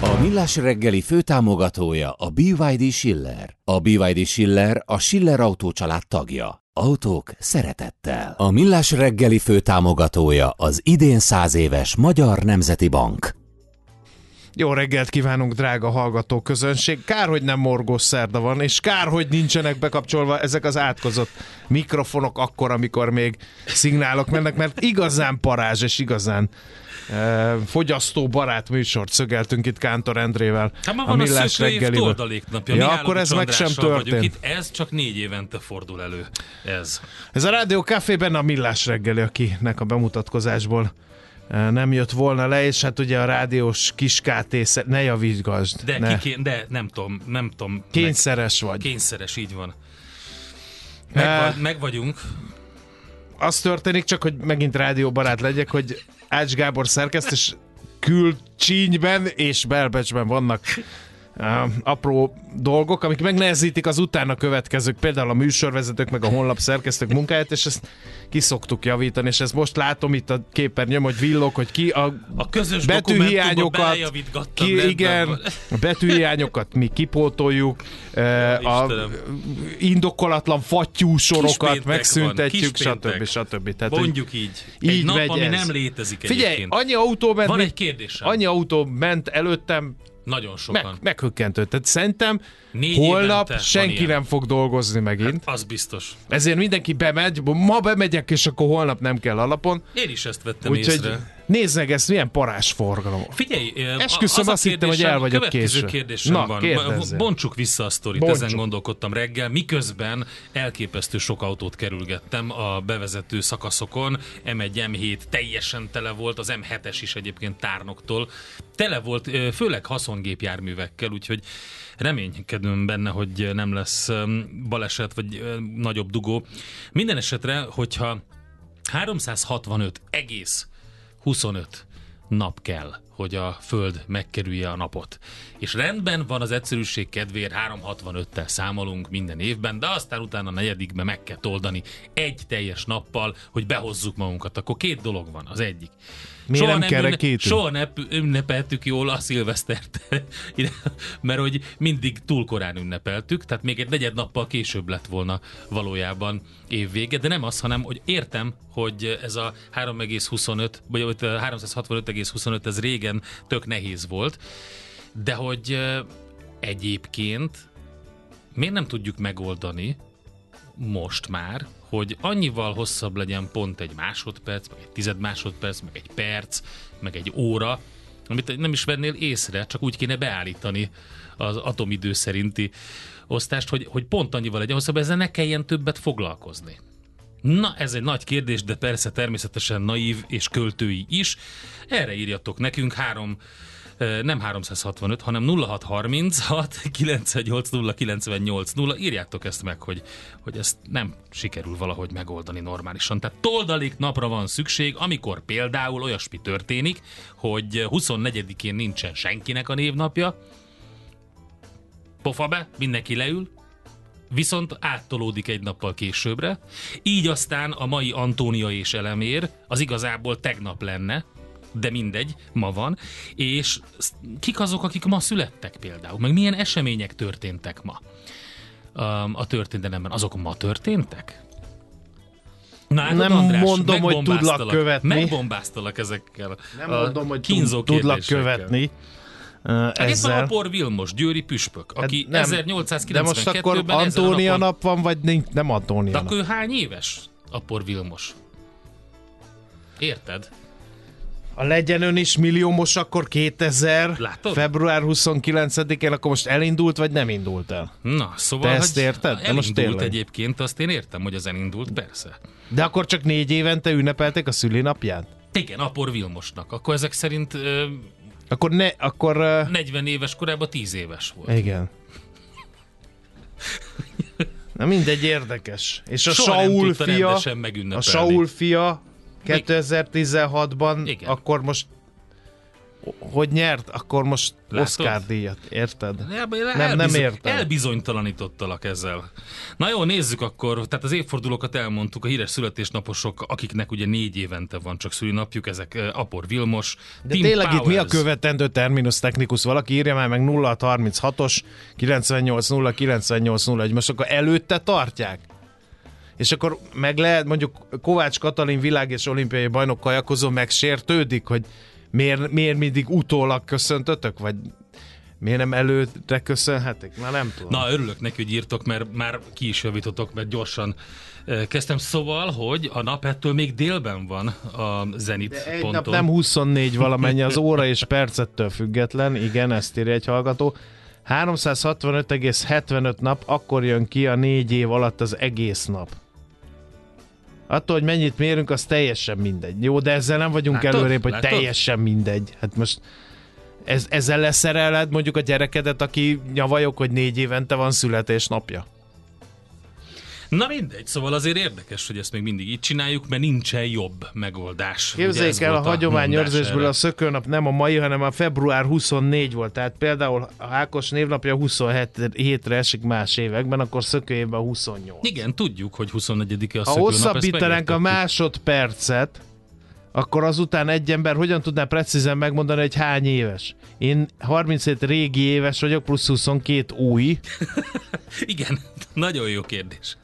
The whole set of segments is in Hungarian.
A Millás reggeli főtámogatója a BYD Schiller. A BYD Schiller a Schiller Autó család tagja. Autók szeretettel. A Millás reggeli főtámogatója az idén száz éves Magyar Nemzeti Bank. Jó reggelt kívánunk, drága hallgató közönség. Kár, hogy nem morgós szerda van, és kár, hogy nincsenek bekapcsolva ezek az átkozott mikrofonok akkor, amikor még szignálok mennek, mert igazán parázs és igazán fogyasztóbarát műsort szögeltünk itt Kántor Endrével. Hát ma a van a, év reggeliből. tordaléknapja. Ja, akkor ez meg sem történt. Itt. Ez csak négy évente fordul elő. Ez. Ez a Rádió Cafében a Millás reggeli, akinek a bemutatkozásból e, nem jött volna le, és hát ugye a rádiós kis KT, sze- ne javítgasd, De, ne. ki, de nem tudom, nem tudom. kényszeres vagy. Meg, kényszeres, így van. Meg, vagy, meg vagyunk. az történik, csak hogy megint rádióbarát legyek, hogy Ács Gábor szerkeszt, és külcsínyben és belbecsben vannak apró dolgok, amik megnehezítik az utána következők, például a műsorvezetők, meg a honlap szerkesztők munkáját, és ezt ki szoktuk javítani, és ezt most látom itt a képernyőm, hogy villog, hogy ki a, A közös betűhiányokat, ki, igen, van. a betűhiányokat mi kipótoljuk, uh, a Istenem. indokolatlan fattyú sorokat van, megszüntetjük, kis stb. stb. Tehát, Mondjuk így. így Egy nap, megy ami ez. nem létezik Figyelj, egyébként. annyi autó ment, Van egy kérdésem. annyi autó ment előttem, Nagyon sokan. meg, meghökkentő. Tehát szerintem Négy holnap senki nem fog dolgozni megint. Az biztos. Ezért mindenki bemegy, ma bemegyek, és akkor holnap nem kell alapon. Én is ezt vettem Úgyhogy észre. nézd meg ezt, milyen parás forgalom. Figyelj, Esküszöm, az azt hittem, hogy el vagyok következő késve. kérdésem Na, van. kérdezzél. Bontsuk vissza a sztorit, Bontsuk. ezen gondolkodtam reggel, miközben elképesztő sok autót kerülgettem a bevezető szakaszokon. M1, M7 teljesen tele volt, az M7-es is egyébként tárnoktól. Tele volt, főleg haszongépjárművekkel, úgyhogy reménykedem benne, hogy nem lesz baleset, vagy nagyobb dugó. Minden esetre, hogyha 365 egész 25 nap kell, hogy a Föld megkerülje a napot. És rendben van az egyszerűség kedvéért 365-tel számolunk minden évben, de aztán utána a negyedikbe meg kell oldani egy teljes nappal, hogy behozzuk magunkat. Akkor két dolog van. Az egyik. Miért nem kell ünne- rekítünk? soha ne p- ünnepeltük jól a szilvesztert, mert hogy mindig túl korán ünnepeltük, tehát még egy negyed nappal később lett volna valójában évvége, de nem az, hanem hogy értem, hogy ez a 3,25, vagy hogy a 365,25 ez régen tök nehéz volt, de hogy egyébként miért nem tudjuk megoldani most már, hogy annyival hosszabb legyen pont egy másodperc, meg egy tized másodperc, meg egy perc, meg egy óra, amit nem is vennél észre, csak úgy kéne beállítani az atomidő szerinti osztást, hogy, hogy pont annyival legyen hosszabb, ezzel ne kelljen többet foglalkozni. Na, ez egy nagy kérdés, de persze természetesen naív és költői is. Erre írjatok nekünk három nem 365, hanem 0636 980 980. Írjátok ezt meg, hogy, hogy ezt nem sikerül valahogy megoldani normálisan. Tehát toldalék napra van szükség, amikor például olyasmi történik, hogy 24-én nincsen senkinek a névnapja, pofa be, mindenki leül, viszont áttolódik egy nappal későbbre, így aztán a mai Antónia és Elemér az igazából tegnap lenne, de mindegy, ma van, és kik azok, akik ma születtek például, meg milyen események történtek ma a történelemben, azok ma történtek? Na, hát Nem András, mondom, hogy tudlak követni. Megbombáztalak ezekkel. Nem a mondom, hogy tudlak követni uh, Hát itt van ezzel. a Por Vilmos, Győri püspök, aki Hát nem, nem. 1892-ben De most akkor a Antónia napon- nap van, vagy nincs? Nem Antónia De nap. akkor ő hány éves? Apor Vilmos. Érted? A legyen ön is milliómos, akkor 2000, Látod? február 29-én, akkor most elindult, vagy nem indult el? Na, szóval, Te ezt érted? De most Elindult tényleg. egyébként, azt én értem, hogy az elindult, persze. De akkor csak négy évente ünnepelték a szülinapját? Igen, Apor Vilmosnak. Akkor ezek szerint ö, Akkor ne, akkor... Uh, 40 éves korában 10 éves volt. igen. Na mindegy, érdekes. És a Soha Saul fia, a. Saul fia 2016-ban, Igen. akkor most hogy nyert? Akkor most Látod? Oscar díjat, érted? Nem, Nem, nem értem. Elbizonytalanítottalak ezzel. Na jó, nézzük akkor. Tehát az évfordulókat elmondtuk, a híres születésnaposok, akiknek ugye négy évente van csak szülinapjuk, ezek eh, Apor Vilmos, De Tim tényleg Powers. itt mi a követendő terminus technikus? Valaki írja már meg 0636-os 980 980 most akkor előtte tartják? És akkor meg lehet, mondjuk Kovács Katalin világ és olimpiai bajnok kajakozó megsértődik, hogy miért, miért mindig utólag köszöntötök, vagy miért nem előtte köszönhetik? Na nem tudom. Na, örülök neki, hogy írtok, mert már ki is javítotok, mert gyorsan eh, kezdtem. Szóval, hogy a nap ettől még délben van a Zenit De egy ponton. nap nem 24 valamennyi, az óra és percettől független, igen, ezt írja egy hallgató. 365,75 nap, akkor jön ki a négy év alatt az egész nap. Attól, hogy mennyit mérünk, az teljesen mindegy. Jó, de ezzel nem vagyunk Látod? előrébb, hogy Látod? teljesen mindegy. Hát most ez, ezzel leszereled mondjuk a gyerekedet, aki nyavajok, hogy négy évente van születésnapja. Na mindegy, szóval azért érdekes, hogy ezt még mindig így csináljuk, mert nincsen jobb megoldás. Képzeljék el, a volt hagyományőrzésből mondás a szökőnap nem a mai, hanem a február 24 volt. Tehát például a Ákos névnapja 27-re esik más években, akkor szökőjében 28. erre. Igen, tudjuk, hogy 24-e a Ha szökőnap. ezt hosszabbítanánk a másodpercet, akkor azután egy ember hogyan tudná precízen megmondani, hogy hány éves? Én 37 régi éves vagyok, plusz 22 új. Igen, nagyon jó kérdés.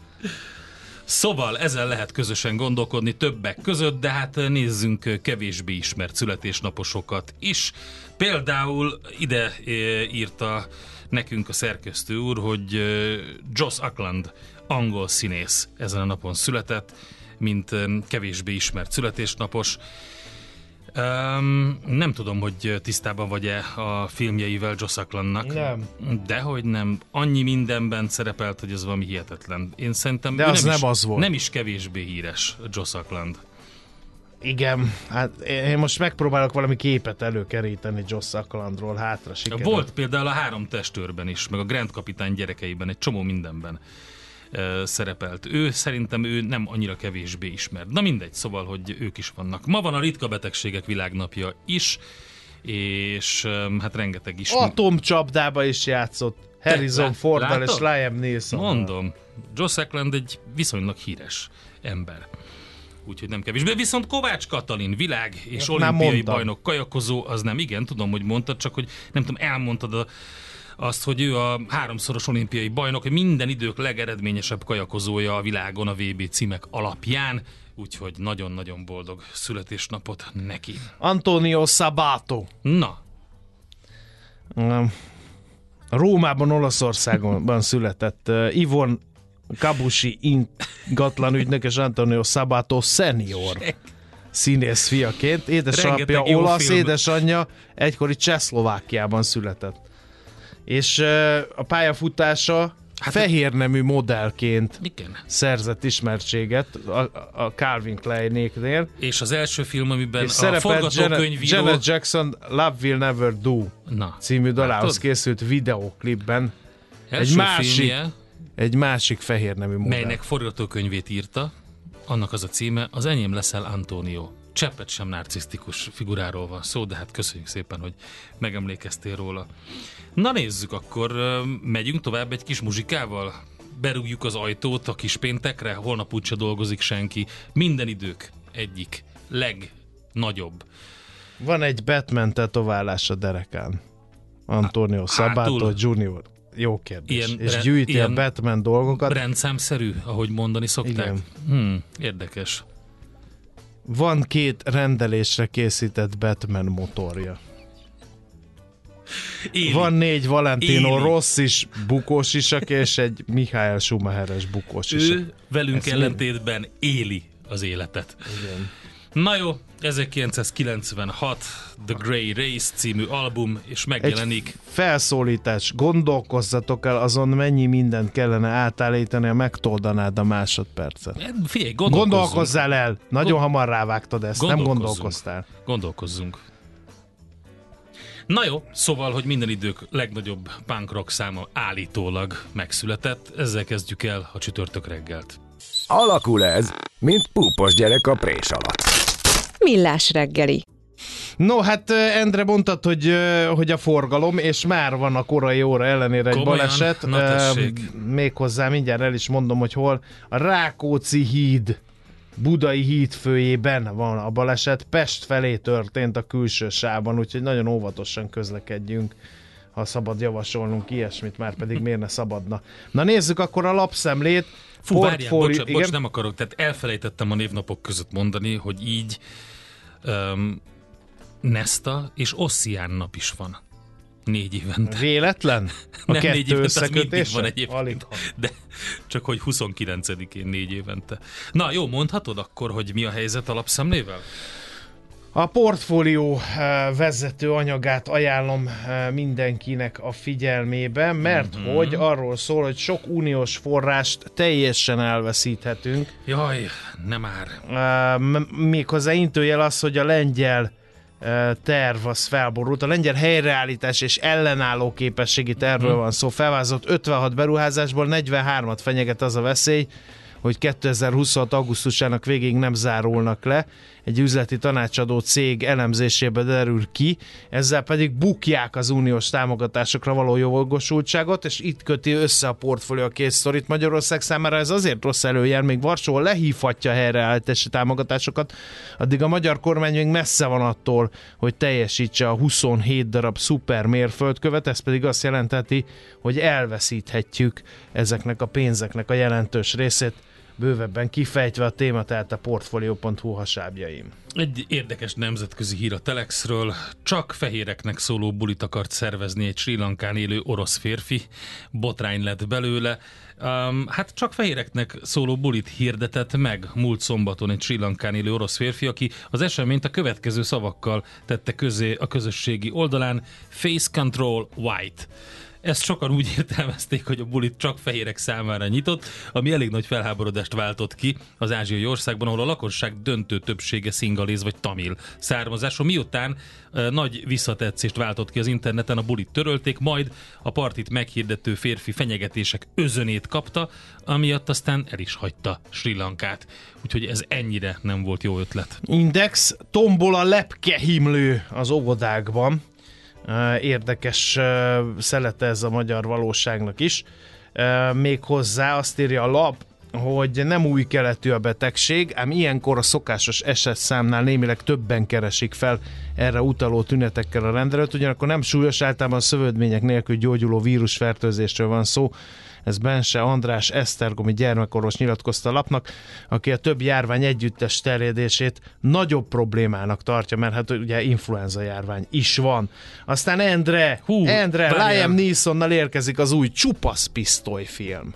Szóval ezen lehet közösen gondolkodni többek között, de hát nézzünk kevésbé ismert születésnaposokat is. Például ide eh, írta nekünk a szerkesztő úr, hogy eh, Joss Ackland, angol színész ezen a napon született, mint eh, kevésbé ismert születésnapos. Um, nem tudom, hogy tisztában vagy-e a filmjeivel Joss Acklandnak. Nem. Dehogy nem. Annyi mindenben szerepelt, hogy ez valami hihetetlen. Én szerintem De az nem, nem is, az volt. Nem is kevésbé híres Joss Ackland. Igen, hát én most megpróbálok valami képet előkeríteni Joss Acklandról, hátra sikerült. Volt például a három testőrben is, meg a Grand Kapitány gyerekeiben, egy csomó mindenben szerepelt. Ő szerintem ő nem annyira kevésbé ismert. Na mindegy, szóval, hogy ők is vannak. Ma van a ritka betegségek világnapja is, és hát rengeteg is. Atomcsapdába is játszott Harrison lát- Forddal és? Liam Neeson. Mondom, Joss Ackland egy viszonylag híres ember. Úgyhogy nem kevésbé. Viszont Kovács Katalin, világ és Ezt olimpiai bajnok kajakozó, az nem, igen, tudom, hogy mondtad, csak hogy nem tudom, elmondtad a, azt, hogy ő a háromszoros olimpiai bajnok, minden idők legeredményesebb kajakozója a világon a VB címek alapján, úgyhogy nagyon-nagyon boldog születésnapot neki. Antonio Sabato. Na, Um, Rómában, Olaszországban született uh, Ivon Kabusi ingatlan ügynök és Antonio Sabato senior színész fiaként. Édesapja olasz, film. édesanyja egykori Csehszlovákiában született. És a pályafutása hát fehér nemű modellként igen. szerzett ismertséget a, a Calvin Klein-néknél. És az első film, amiben És a forgatókönyvíró... Janet Jackson Love Will Never Do Na, című dalához látod? készült videoklipben Első másik filmje, egy másik fehér nemű modell. melynek forgatókönyvét írta, annak az a címe, az enyém leszel Antonio. Cseppet sem narcisztikus figuráról van szó, de hát köszönjük szépen, hogy megemlékeztél róla. Na nézzük, akkor megyünk tovább egy kis muzsikával. berúgjuk az ajtót a kis péntekre, holnap úgyse dolgozik senki. Minden idők egyik legnagyobb. Van egy Batman tetoválás a derekán. Antonio Sabato? Junior. Jó kérdés. Ilyen és gyűjti ilyen a Batman dolgokat. Rendszámszerű, ahogy mondani szokták. Igen. Hmm, érdekes. Van két rendelésre készített Batman motorja. Éli. Van négy Valentino Éli. Rossis bukós isak, és egy Michael Schumacheres bukós isak. Ő velünk Ezt ellentétben éli az életet. Igen. Na jó, 1996 The Grey Race című album, és Egy megjelenik. felszólítás, gondolkozzatok el azon, mennyi mindent kellene átállítani, ha megtoldanád a másodpercet. Hát Figyelj. Gondolkozzál el! Nagyon Gond- hamar rávágtad ezt, nem gondolkoztál. Gondolkozzunk. Na jó, szóval, hogy minden idők legnagyobb punk rock száma állítólag megszületett, ezzel kezdjük el a csütörtök reggelt. Alakul ez, mint púpos gyerek a prés alatt. Millás reggeli. No, hát Endre mondtad, hogy, hogy a forgalom, és már van a korai óra ellenére egy Komolyan? baleset. Na tessék. Méghozzá mindjárt el is mondom, hogy hol. A Rákóczi híd Budai híd főjében van a baleset. Pest felé történt a külső sávban, úgyhogy nagyon óvatosan közlekedjünk ha szabad javasolnunk ilyesmit, már pedig miért ne szabadna. Na nézzük akkor a lapszemlét. Fú, várjál, Portfólió- bocs, bocs, igen? nem akarok, tehát elfelejtettem a névnapok között mondani, hogy így um, Nesta és Ossian nap is van. Négy évente. Véletlen? A nem négy évente, az mindig van egyébként. Alig. De csak hogy 29-én négy évente. Na jó, mondhatod akkor, hogy mi a helyzet a lapszemlével? A portfólió eh, vezető anyagát ajánlom eh, mindenkinek a figyelmébe, mert Mhm. mm-hmm. hogy arról szól, hogy sok uniós forrást teljesen elveszíthetünk. Jaj, nem már. Eh, Méghozzá intőjel az, hogy a lengyel terv az felborult. A lengyel helyreállítás és ellenálló képességi tervről van szó. Felvázott 56 beruházásból 43-at fenyeget az a veszély, hogy 2026. augusztusának végéig nem zárulnak le. Egy üzleti tanácsadó cég elemzésébe derül ki, ezzel pedig bukják az uniós támogatásokra való jogosultságot, és itt köti össze a portfólió a két sztorit. Magyarország számára ez azért rossz előjel, még Varsó lehívhatja helyreállítási támogatásokat, addig a magyar kormány még messze van attól, hogy teljesítse a 27 darab szuper mérföldkövet, ez pedig azt jelenteti, hogy elveszíthetjük ezeknek a pénzeknek a jelentős részét, bővebben kifejtve a téma, tehát a portfolio.hu hasábjaim. Egy érdekes nemzetközi hír a Telexről. Csak fehéreknek szóló bulit akart szervezni egy Sri Lankán élő orosz férfi. Botrány lett belőle. Um, hát csak fehéreknek szóló bulit hirdetett meg múlt szombaton egy Sri Lankán élő orosz férfi, aki az eseményt a következő szavakkal tette közé a közösségi oldalán Face Control White. Ezt sokan úgy értelmezték, hogy a bulit csak fehérek számára nyitott, ami elég nagy felháborodást váltott ki az ázsiai országban, ahol a lakosság döntő többsége szingaléz vagy tamil származású. Miután e, nagy visszatetszést váltott ki az interneten, a bulit törölték, majd a partit meghirdető férfi fenyegetések özönét kapta, amiatt aztán el is hagyta Sri Lankát. Úgyhogy ez ennyire nem volt jó ötlet. Index, tombol a lepkehimlő az óvodákban. Érdekes szelete ez a magyar valóságnak is. Még hozzá azt írja a lap, hogy nem új keletű a betegség, ám ilyenkor a szokásos esetszámnál némileg többen keresik fel erre utaló tünetekkel a rendelőt, ugyanakkor nem súlyos, általában szövődmények nélkül gyógyuló vírusfertőzésről van szó. Ez Bense András Esztergomi gyermekorvos nyilatkozta a lapnak, aki a több járvány együttes terjedését nagyobb problémának tartja, mert hát ugye influenza járvány is van. Aztán Endre, Hú, Endre. Liam Neesonnal érkezik az új Csupasz pisztolyfilm.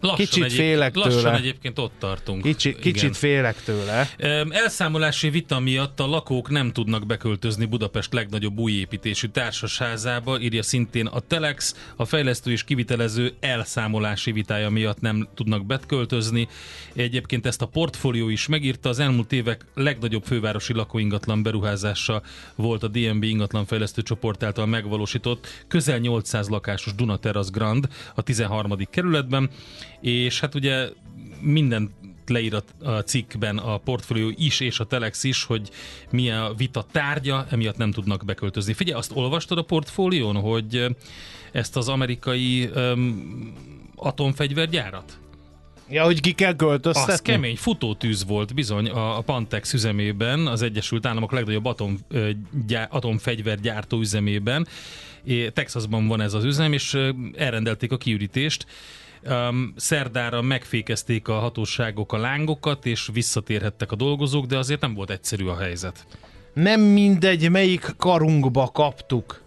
Lassan Kicsit egyéb- félek Lassan tőle. egyébként ott tartunk. Kicsi, Igen. kicsit félek tőle. Elszámolási vita miatt a lakók nem tudnak beköltözni Budapest legnagyobb újépítésű társasházába, írja szintén a Telex. A fejlesztő és kivitelező elszámolási vitája miatt nem tudnak beköltözni. Egyébként ezt a portfólió is megírta. Az elmúlt évek legnagyobb fővárosi lakóingatlan beruházása volt a DNB ingatlanfejlesztő csoport által megvalósított közel 800 lakásos Dunaterrasz Grand a 13. kerületben, és hát ugye minden leír a- a cikkben a portfólió is és a Telex is, hogy mi a vita tárgya, emiatt nem tudnak beköltözni. Figyelj, azt olvastad a portfólión, hogy ezt az amerikai um, atomfegyvergyárat? Ja, hogy ki kell költöztetni? Az kemény futótűz volt bizony a a Pantex üzemében, az Egyesült Államok legnagyobb atom, gyá, atomfegyvergyártó üzemében. É, Texasban van ez az üzem, és elrendelték a kiürítést. Um, szerdára megfékezték a hatóságok a lángokat, és visszatérhettek a dolgozók, de azért nem volt egyszerű a helyzet. Nem mindegy, melyik karunkba kaptuk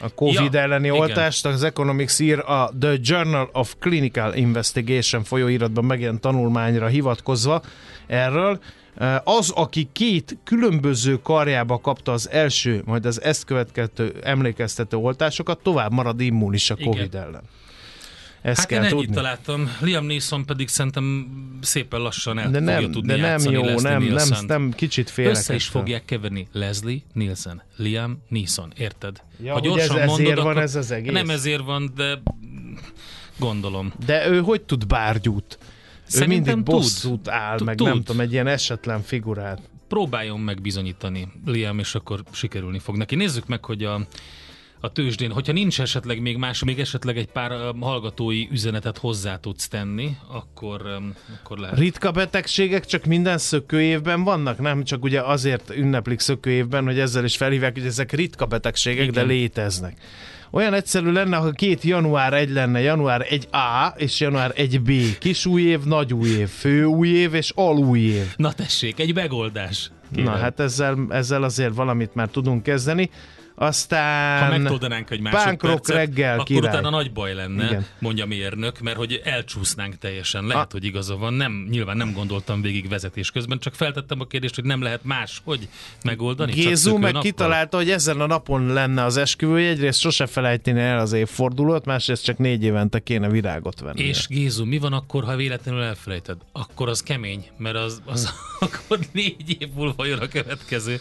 a Covid Ja, elleni igen. oltást. Az Economics ír a The Journal of Clinical Investigation folyóiratban megjelent tanulmányra hivatkozva erről. Az, aki két különböző karjába kapta az első, majd az ezt következő emlékeztető oltásokat, tovább marad immunis a Igen. Covid ellen. Ezt Hát kell én ennyit találtam. Liam Neeson pedig szerintem szépen lassan el De fogja nem, tudni de nem jó, Leslie nem, nem, nem, kicsit Össze félek. is ettől. fogják keverni Leslie Nielsen, Liam Neeson, érted? Ja, hogy ez- ezért van ez az egész? Nem ezért van, de gondolom. De ő hogy tud bárgyút? Szerintem ő mindig bosszút áll, meg nem tudom, egy ilyen esetlen figurát. Próbáljon meg bizonyítani, Liam, és akkor sikerülni fog neki. Nézzük meg, hogy a, a tőzsdén, hogyha nincs esetleg még más, még esetleg egy pár hallgatói üzenetet hozzá tudsz tenni, akkor, akkor lehet. Ritka betegségek csak minden szökőévben vannak, nem csak ugye azért ünneplik szökőévben, hogy ezzel is felhívják, hogy ezek ritka betegségek, Igen. de léteznek. Olyan egyszerű lenne, ha két január 1 lenne, január 1A és január 1B. Kis új év, nagy új év, fő új év és alúj év. Na tessék, egy megoldás. Na hát ezzel, ezzel azért valamit már tudunk kezdeni. Aztán... Ha megtoldanánk egy másodpercet, reggel, akkor király. utána nagy baj lenne, Igen. mondja mérnök, mert hogy elcsúsznánk teljesen. Lehet, A- hogy igaza van. Nem, nyilván nem gondoltam végig vezetés közben, csak feltettem a kérdést, hogy nem lehet más, hogy megoldani. Gézu meg szökőnappal? kitalálta, hogy ezen a napon lenne az esküvője, egyrészt sose felejteni el az évfordulót, másrészt csak négy évente kéne virágot venni. És Gézu, mi van akkor, ha véletlenül elfelejted? Akkor az kemény, mert az, az akkor négy év múlva jön a következő.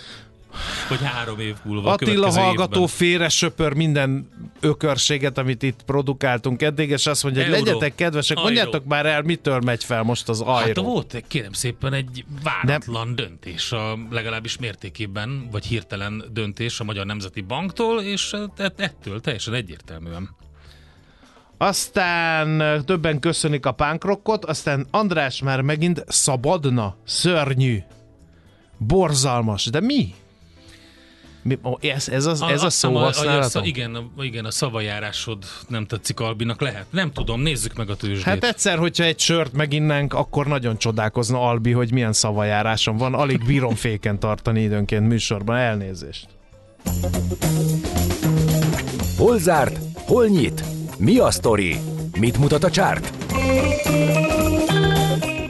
Vagy három év múlva Attila hallgató évben. félre söpör minden ökörséget, amit itt produkáltunk eddig, és azt mondja, hogy Euró. legyetek kedvesek, Ajró. mondjátok már el, mitől megy fel most az Hát ajró. volt, egy- kérem szépen, egy váratlan döntés, a legalábbis mértékében, vagy hirtelen döntés a Magyar Nemzeti Banktól, és et- ettől teljesen egyértelműen. Aztán többen köszönik a pánkrokkot, aztán András már megint szabadna, szörnyű, borzalmas, de mi? Mi ez, ez, az, ez a szó a, a, a, használatom? igen, a, igen, a szavajárásod nem tetszik Albinak, lehet. Nem tudom, nézzük meg a tőzsdét. Hát egyszer, hogyha egy sört meginnánk, akkor nagyon csodálkozna Albi, hogy milyen szavajárásom van. Alig bírom féken tartani időnként műsorban. Elnézést. Hol zárt? Hol nyit? Mi a sztori? Mit mutat a csárt?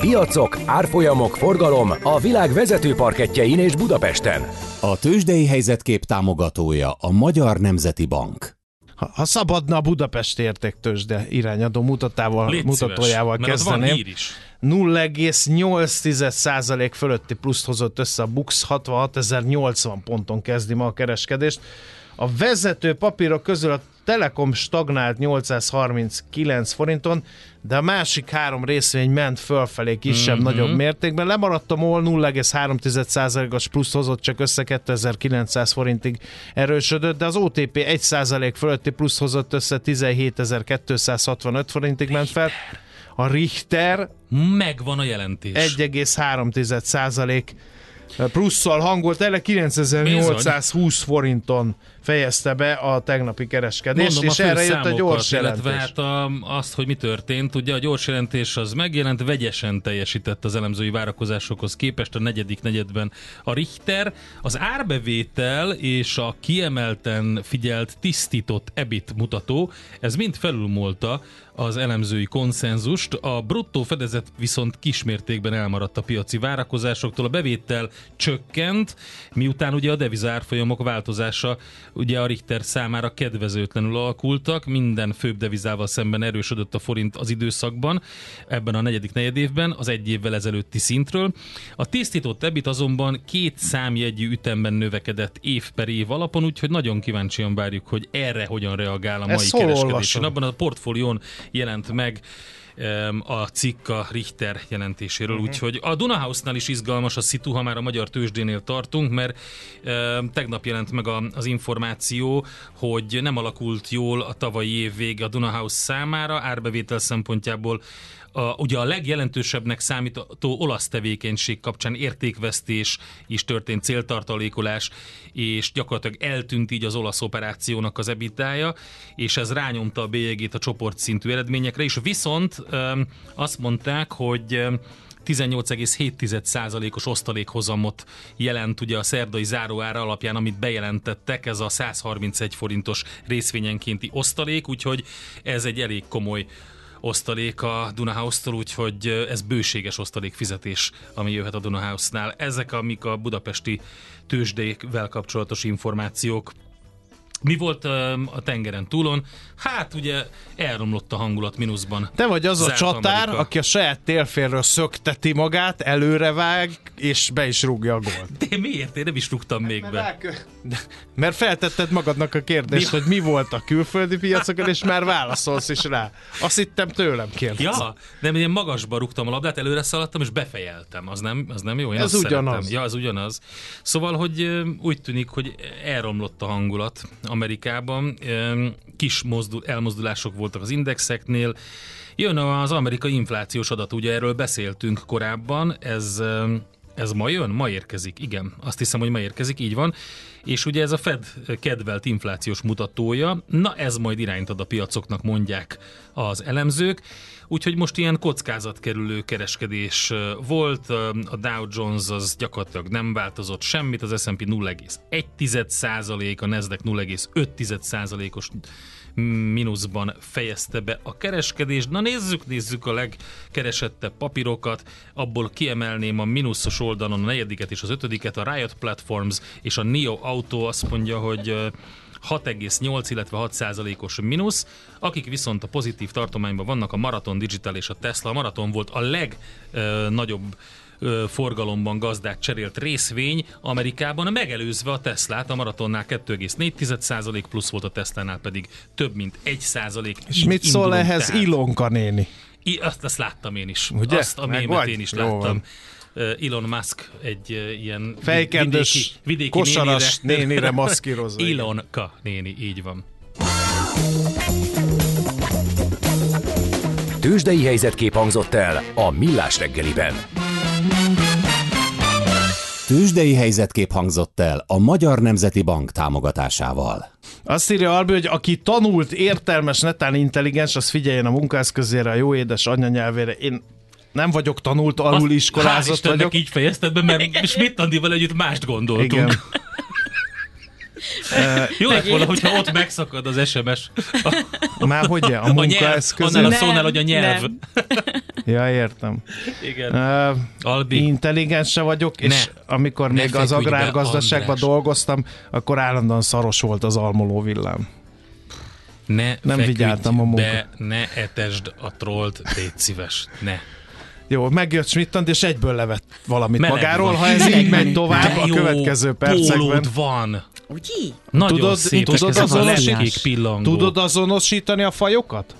Piacok, árfolyamok, forgalom a világ vezető parketjein és Budapesten. A tőzsdei helyzetkép támogatója a Magyar Nemzeti Bank. Ha, ha szabadna a Budapest értéktősde irányadó mutatával, Légy mutatójával szíves, mert ott van kezdeném. hír is. 0,8% fölötti pluszt hozott össze a Bux, 66.080 ponton kezdi ma a kereskedést. A vezető papírok közül a Telekom stagnált 839 forinton, de a másik három részvény ment fölfelé kisebb-nagyobb mértékben. Lemaradt a MOL 0,3%-os plusz hozott csak össze 2900 forintig erősödött, de az OTP 1% fölötti plusz hozott össze 17.265 forintig ment fel. A Richter Megvan a jelentés. 1,3% plusszal hangolt ele 9820 forinton fejezte be a tegnapi kereskedést, Mondom, és erre jött a gyors illetve jelentés. hát a, azt, hogy mi történt. Ugye a gyors jelentés az megjelent, vegyesen teljesített az elemzői várakozásokhoz képest a negyedik negyedben a Richter. Az árbevétel és a kiemelten figyelt tisztított EBIT mutató, ez mind felülmúlta az elemzői konszenzust. A bruttó fedezet viszont kismértékben elmaradt a piaci várakozásoktól. A bevétel csökkent, miután ugye a devizárfolyamok változása ugye a Richter számára kedvezőtlenül alakultak, minden főbb devizával szemben erősödött a forint az időszakban, ebben a negyedik negyedévben, az egy évvel ezelőtti szintről. A tisztított EBIT azonban két számjegyű ütemben növekedett év per év alapon, úgyhogy nagyon kíváncsian várjuk, hogy erre hogyan reagál a mai Ezt kereskedés. olvasom? Abban a portfólión jelent meg a cikk a Richter jelentéséről, úgyhogy a Dunahouse-nál is izgalmas a szitu, ha már a magyar tőzsdénél tartunk, mert tegnap jelent meg az információ, hogy nem alakult jól a tavalyi év vége a Dunahouse számára, árbevétel szempontjából a, ugye a legjelentősebbnek számító olasz tevékenység kapcsán értékvesztés is történt, céltartalékolás, és gyakorlatilag eltűnt így az olasz operációnak az ebitája, és ez rányomta a bélyegét a csoportszintű eredményekre is. Viszont azt mondták, hogy öm, 18,7%-os osztalékhozamot jelent ugye a szerdai záróára alapján, amit bejelentettek, ez a 131 forintos részvényenkénti osztalék, úgyhogy ez egy elég komoly osztalék a Dunahouse-tól, úgyhogy ez bőséges osztalék fizetés, ami jöhet a Dunahouse-nál. Ezek, amik a budapesti tőzsdékvel kapcsolatos információk. Mi volt a tengeren túlon? Hát ugye elromlott a hangulat mínuszban. Te vagy az a Zárt csatár, Amerika. aki a saját télfélről szökteti magát, előrevág, és be is rúgja a gólt. De miért? Én nem is rúgtam még be. Mert feltetted magadnak a kérdést, Mi- hogy mi volt a külföldi piacokon, és már válaszolsz is rá. Azt hittem tőlem kérdez. Ja, nem, én magasba rúgtam a labdát, előre szaladtam, és befejeltem. Az nem, az nem jó? Én Ez ugyanaz. Szeretem. Ja, az ugyanaz. Szóval, hogy úgy tűnik, hogy elromlott a hangulat Amerikában. Kis mozdul, elmozdulások voltak az indexeknél. Jön az amerikai inflációs adat, ugye erről beszéltünk korábban, ez ez ma jön? Ma érkezik, igen. Azt hiszem, hogy ma érkezik, így van. És ugye ez a Fed kedvelt inflációs mutatója, na ez majd irányt ad a piacoknak, mondják az elemzők. Úgyhogy most ilyen kockázatkerülő kereskedés volt, a Dow Jones az gyakorlatilag nem változott semmit, az S&P 0,1 a Nasdaq 0,5 os mínuszban fejezte be a kereskedést. Na nézzük, nézzük a legkeresettebb papírokat. Abból kiemelném a mínuszos oldalon a negyediket és az ötödiket, a Riot Platforms és a Neo Auto azt mondja, hogy 6,8, illetve 6 százalékos mínusz. Akik viszont a pozitív tartományban vannak, a Marathon Digital és a Tesla. A Marathon volt a legnagyobb forgalomban gazdát cserélt részvény Amerikában, megelőzve a Teslát, a maratonnál 2,4% plusz volt a Teslánál pedig több mint 1%. És mit szól ehhez Ilonka néni? I, azt, azt láttam én is. Ugye? Azt a Meg mémet vagy? én is Jó láttam. van. Elon Musk egy ilyen Fejkendős, vidéki, vidéki kosaras nénire, nénire maszkírozva. igen. Ilonka néni, így van. Tőzsdei helyzetkép hangzott el a Millás reggeliben. Tőzsdei helyzetkép hangzott el a Magyar Nemzeti Bank támogatásával. Azt írja Albi, hogy aki tanult, értelmes, netán intelligens, az figyeljen a munkaeszközére, a jó édes anyanyelvére. Én nem vagyok tanult, alul iskolázott vagyok. így fejezted be, mert Schmidt Andival együtt mást gondoltunk. Igen. Jó lett volna, hogyha ott megszakad az SMS. A, Már hogy a a nyelv, annál a szónál, hogy a nyelv. Nem. Ja, értem. Igen. Uh, Albi, intelligens se vagyok, és Ne. amikor Ne még az be, agrárgazdaságban dolgoztam, akkor állandóan szaros volt az almoló villám. ne nem feküdj vigyáztam a munka. be, ne etesd a trollt, légy szíves, ne. Jó, megjött Schmittant, és egyből levett valamit Meleg magáról. van. Ha ez így Meleg megy van. tovább De a következő percekben. Van. Ugye? Nagyon Tudod- szép. tudod ezek a azonosítani? lepkék pillangó. Tudod azonosítani a fajokat?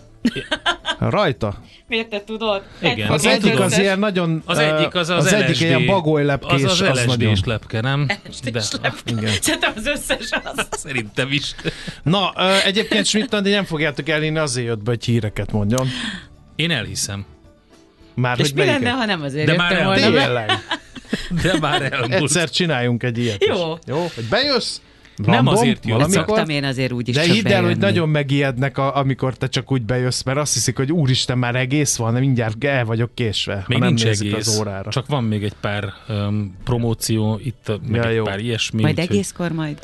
Rajta. Miért te tudod? Igen. Az egyik az ilyen nagyon... Az egyik az az, az egyik LSD. ilyen bagolylepkés. Az az az nagyon. LSD-s lepke, nem? De, Igen. Szerintem az összes az. szerintem is. Na, egyébként Schmidt nem fogjátok elhinni, azért jött be, hogy híreket mondjon. Én elhiszem. Már És mi lenne, melyiket? ha nem azért De már volna? Tényleg. De már elmúlt. Egyszer csináljunk egy ilyet is. Jó. Jó, hogy bejössz, Nem random, azért jössz. valamikor, Szoktam én azért úgy is de hidd el, hogy nagyon megijednek, a, amikor te csak úgy bejössz, mert azt hiszik, hogy úristen, már egész van, de mindjárt el vagyok késve, Még ha nem nincs nézik egész. az órára. Csak van még egy pár um, promóció, itt meg Ja, egy jó. pár ilyesmi. Majd úgyhogy- egészkor majd.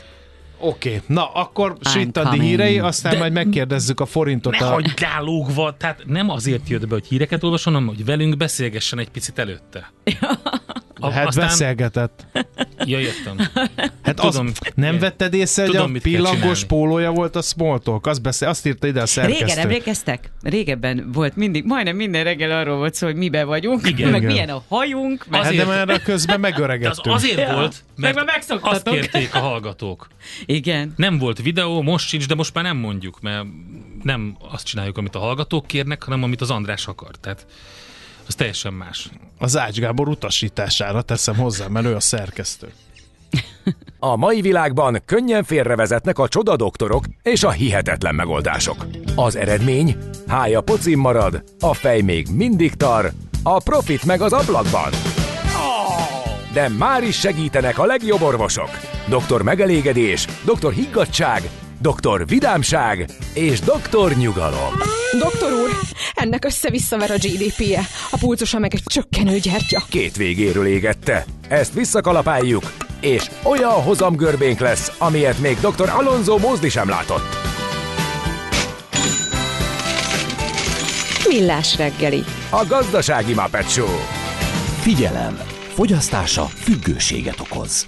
Oké, okay. na akkor Svittandi coming. hírei, aztán De- majd megkérdezzük a forintot. Ne a... hagydál lógva, tehát nem azért jött be, hogy híreket olvasson, hanem hogy velünk beszélgessen egy picit előtte. A, Hát beszélgetett. Ja, értem. Hát Tudom. az, nem vetted észre, hogy a csinálni. pólója volt a Smalltalk? Azt, beszél, azt írta ide a szerkesztő. Régen emlékeztek? Régebben volt mindig, majdnem minden reggel arról volt szó, hogy mibe vagyunk, Igen. meg Igen. milyen a hajunk, meg Hát de Azért- már a közben De az megöregettünk. azért Ja. volt, Meg mert már megszoktatok. azt kérték a hallgatók. igen. Nem volt videó, most sincs, de most már nem mondjuk, mert nem azt csináljuk, amit a hallgatók kérnek, hanem amit az András akar. Tehát az teljesen más. Az Ács Gábor utasítására teszem hozzá, mert ő a szerkesztő. A mai világban könnyen félrevezetnek a csoda doktorok és a hihetetlen megoldások. Az eredmény? Hája pocim marad, a fej még mindig tar, a profit meg az ablakban. De már is segítenek a legjobb orvosok. Doktor megelégedés, doktor higgadság, doktor vidámság és doktor nyugalom. Doktor úr, ennek össze-visszaver a GDP-je. A pulcosa meg egy csökkenő gyertya. Két végéről égette. Ezt visszakalapáljuk, és olyan hozamgörbénk lesz, amilyet még dr. Alonso Mózdi sem látott. Millás reggeli. A gazdasági Muppet Show. Figyelem! Fogyasztása függőséget okoz.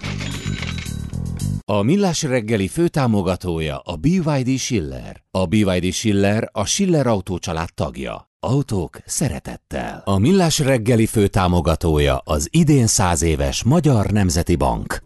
A Millás reggeli főtámogatója a BYD Schiller. A BYD Schiller a Schiller Autó család tagja. Autók szeretettel. A Millás reggeli főtámogatója az idén száz éves Magyar Nemzeti Bank.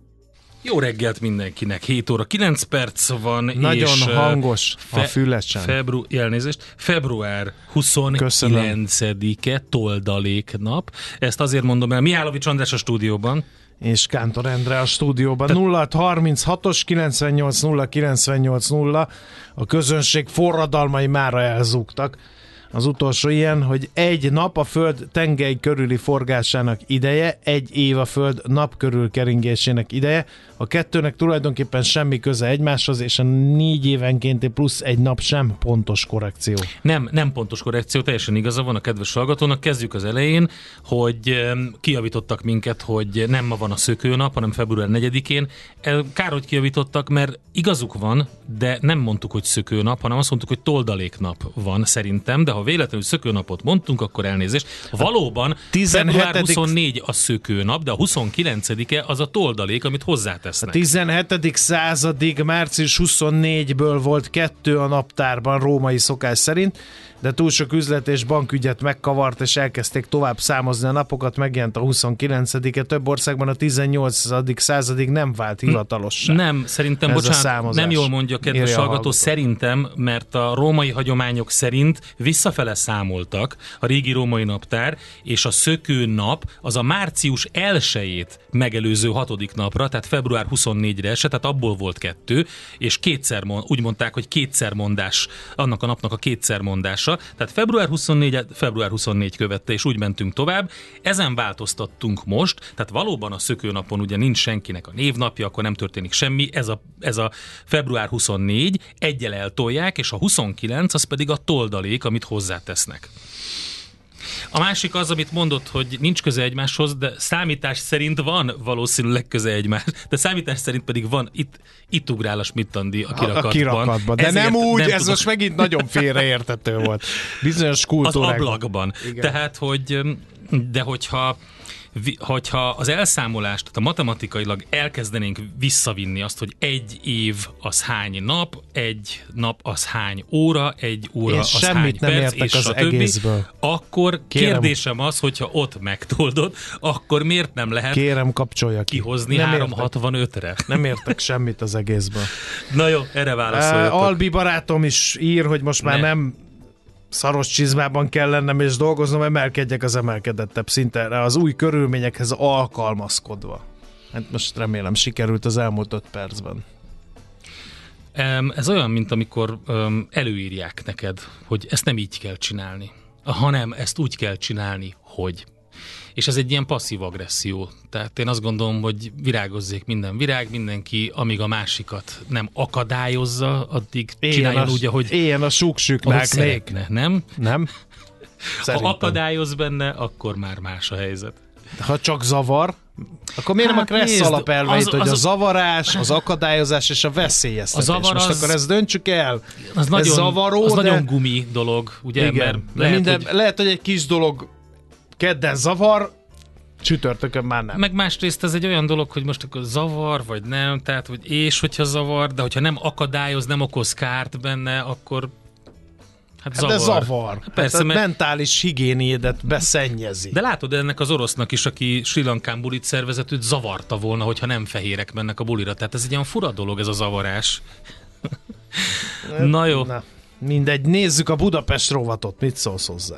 Jó reggelt mindenkinek, 7 óra 9 perc van. Nagyon és, hangos a fülesen. Febru, elnézést, február 29-e toldaléknap. Ezt azért mondom el, Mihálovics András a stúdióban. És Kántor Endre a stúdióban. 0 36-os 98 0 98 0 a közönség forradalmai mára elzúgtak. Az utolsó ilyen, hogy egy nap a Föld tengely körüli forgásának ideje, egy év a Föld nap körül keringésének ideje. A kettőnek tulajdonképpen semmi köze egymáshoz, és a négy évenkénti plusz egy nap sem pontos korrekció. Nem, nem pontos korrekció, teljesen igaza van a kedves hallgatónak. Kezdjük az elején, hogy em, kijavítottak minket, hogy nem ma van a szökőnap, hanem február 4-én. El- Kár, hogy kijavítottak, mert igazuk van, de nem mondtuk, hogy szökőnap, hanem azt mondtuk, hogy toldaléknap van szerintem, de ha véletlenül szökőnapot mondtunk, akkor elnézést. Valóban 17. február 24 a szökőnap, de a 29-e az a toldalék, amit hozzátesznek. A 17. századig március 24-ből volt kettő a naptárban római szokás szerint, de túl sok üzlet és bankügyet megkavart, és elkezdték tovább számozni a napokat, megjelent a 29-e, több országban a 18. századig nem vált hivatalossá. Nem, szerintem, Ez bocsánat, nem jól mondja kedves hallgató, hallgató. szerintem, mert a római hagyományok szerint visszafele számoltak a régi római naptár, és a szökő nap az a március 1-ét megelőző hatodik napra, tehát február 24-re esett, tehát abból volt kettő, és kétszer úgy mondták, hogy kétszermondás, annak a napnak a kétszermondása, tehát február 24 február 24 követte, és úgy mentünk tovább. Ezen változtattunk most, tehát valóban a szökőnapon ugye nincs senkinek a névnapja, akkor nem történik semmi, ez a, ez a február 24, egyel eltolják, és a 29 az pedig a toldalék, amit hozzátesznek. A másik az, amit mondott, hogy nincs köze egymáshoz, de számítás szerint van valószínűleg köze egymás, de számítás szerint pedig van, itt, itt ugrál a Schmidt-Andi a kirakatban. a kirakatban. De Ezért nem úgy, ez tudok- most megint nagyon félreértető volt. Bizonyos az kultúrák. ablakban. Igen. Tehát, hogy de hogyha hogyha az elszámolást, tehát a matematikailag elkezdenénk visszavinni azt, hogy egy év az hány nap, egy nap az hány óra, egy óra Én az semmit hány nem perc, értek és az többi, egészből. akkor Kérem. kérdésem az, hogyha ott megtoldod, akkor miért nem lehet Kérem, kapcsolja ki. kihozni nem értek, 365-re? nem értek semmit az egészből. Na jó, erre válaszoljatok. Uh, Albi barátom is ír, hogy most már Ne. nem szaros csizmában kell lennem és dolgoznom, emelkedjek az emelkedettebb szintre, az új körülményekhez alkalmazkodva. Hát most remélem sikerült az elmúlt öt percben. Ez olyan, mint amikor előírják neked, hogy ezt nem így kell csinálni, hanem ezt úgy kell csinálni, hogy. És ez egy ilyen passzív agresszió. Tehát én azt gondolom, hogy virágozzék minden virág, mindenki, amíg a másikat nem akadályozza, addig csináljon a, úgy, ahogy, Éljen a szeretne, nem? Nem? Ha Szerintem. akadályoz benne, akkor már más a helyzet. Ha csak zavar, akkor miért Hát nem a Kressz nézd, alapelveit, az- hogy az- a zavarás, az akadályozás és a veszélyeztetés. A zavar Most az- akkor ezt döntsük el. Az Ez nagyon, zavaró, az de... nagyon gumi dolog, ugye? Igen, Mert lehet, minden, hogy... lehet, hogy egy kis dolog kedden zavar, csütörtökön már nem. Meg másrészt ez egy olyan dolog, hogy most akkor zavar, vagy nem, tehát, hogy és hogyha zavar, de hogyha nem akadályoz, nem okoz kárt benne, akkor hát Hát zavar. de zavar. Persze, Persze, hát a mert- mentális higiéniédet beszennyezi. De látod, ennek az orosznak is, aki Sri Lankán bulit szervezett, őt zavarta volna, hogyha nem fehérek mennek a bulira. Tehát ez egy ilyen fura dolog, ez a zavarás. Na jó, Na, Mindegy, nézzük a Budapest rovatot, mit szólsz hozzá?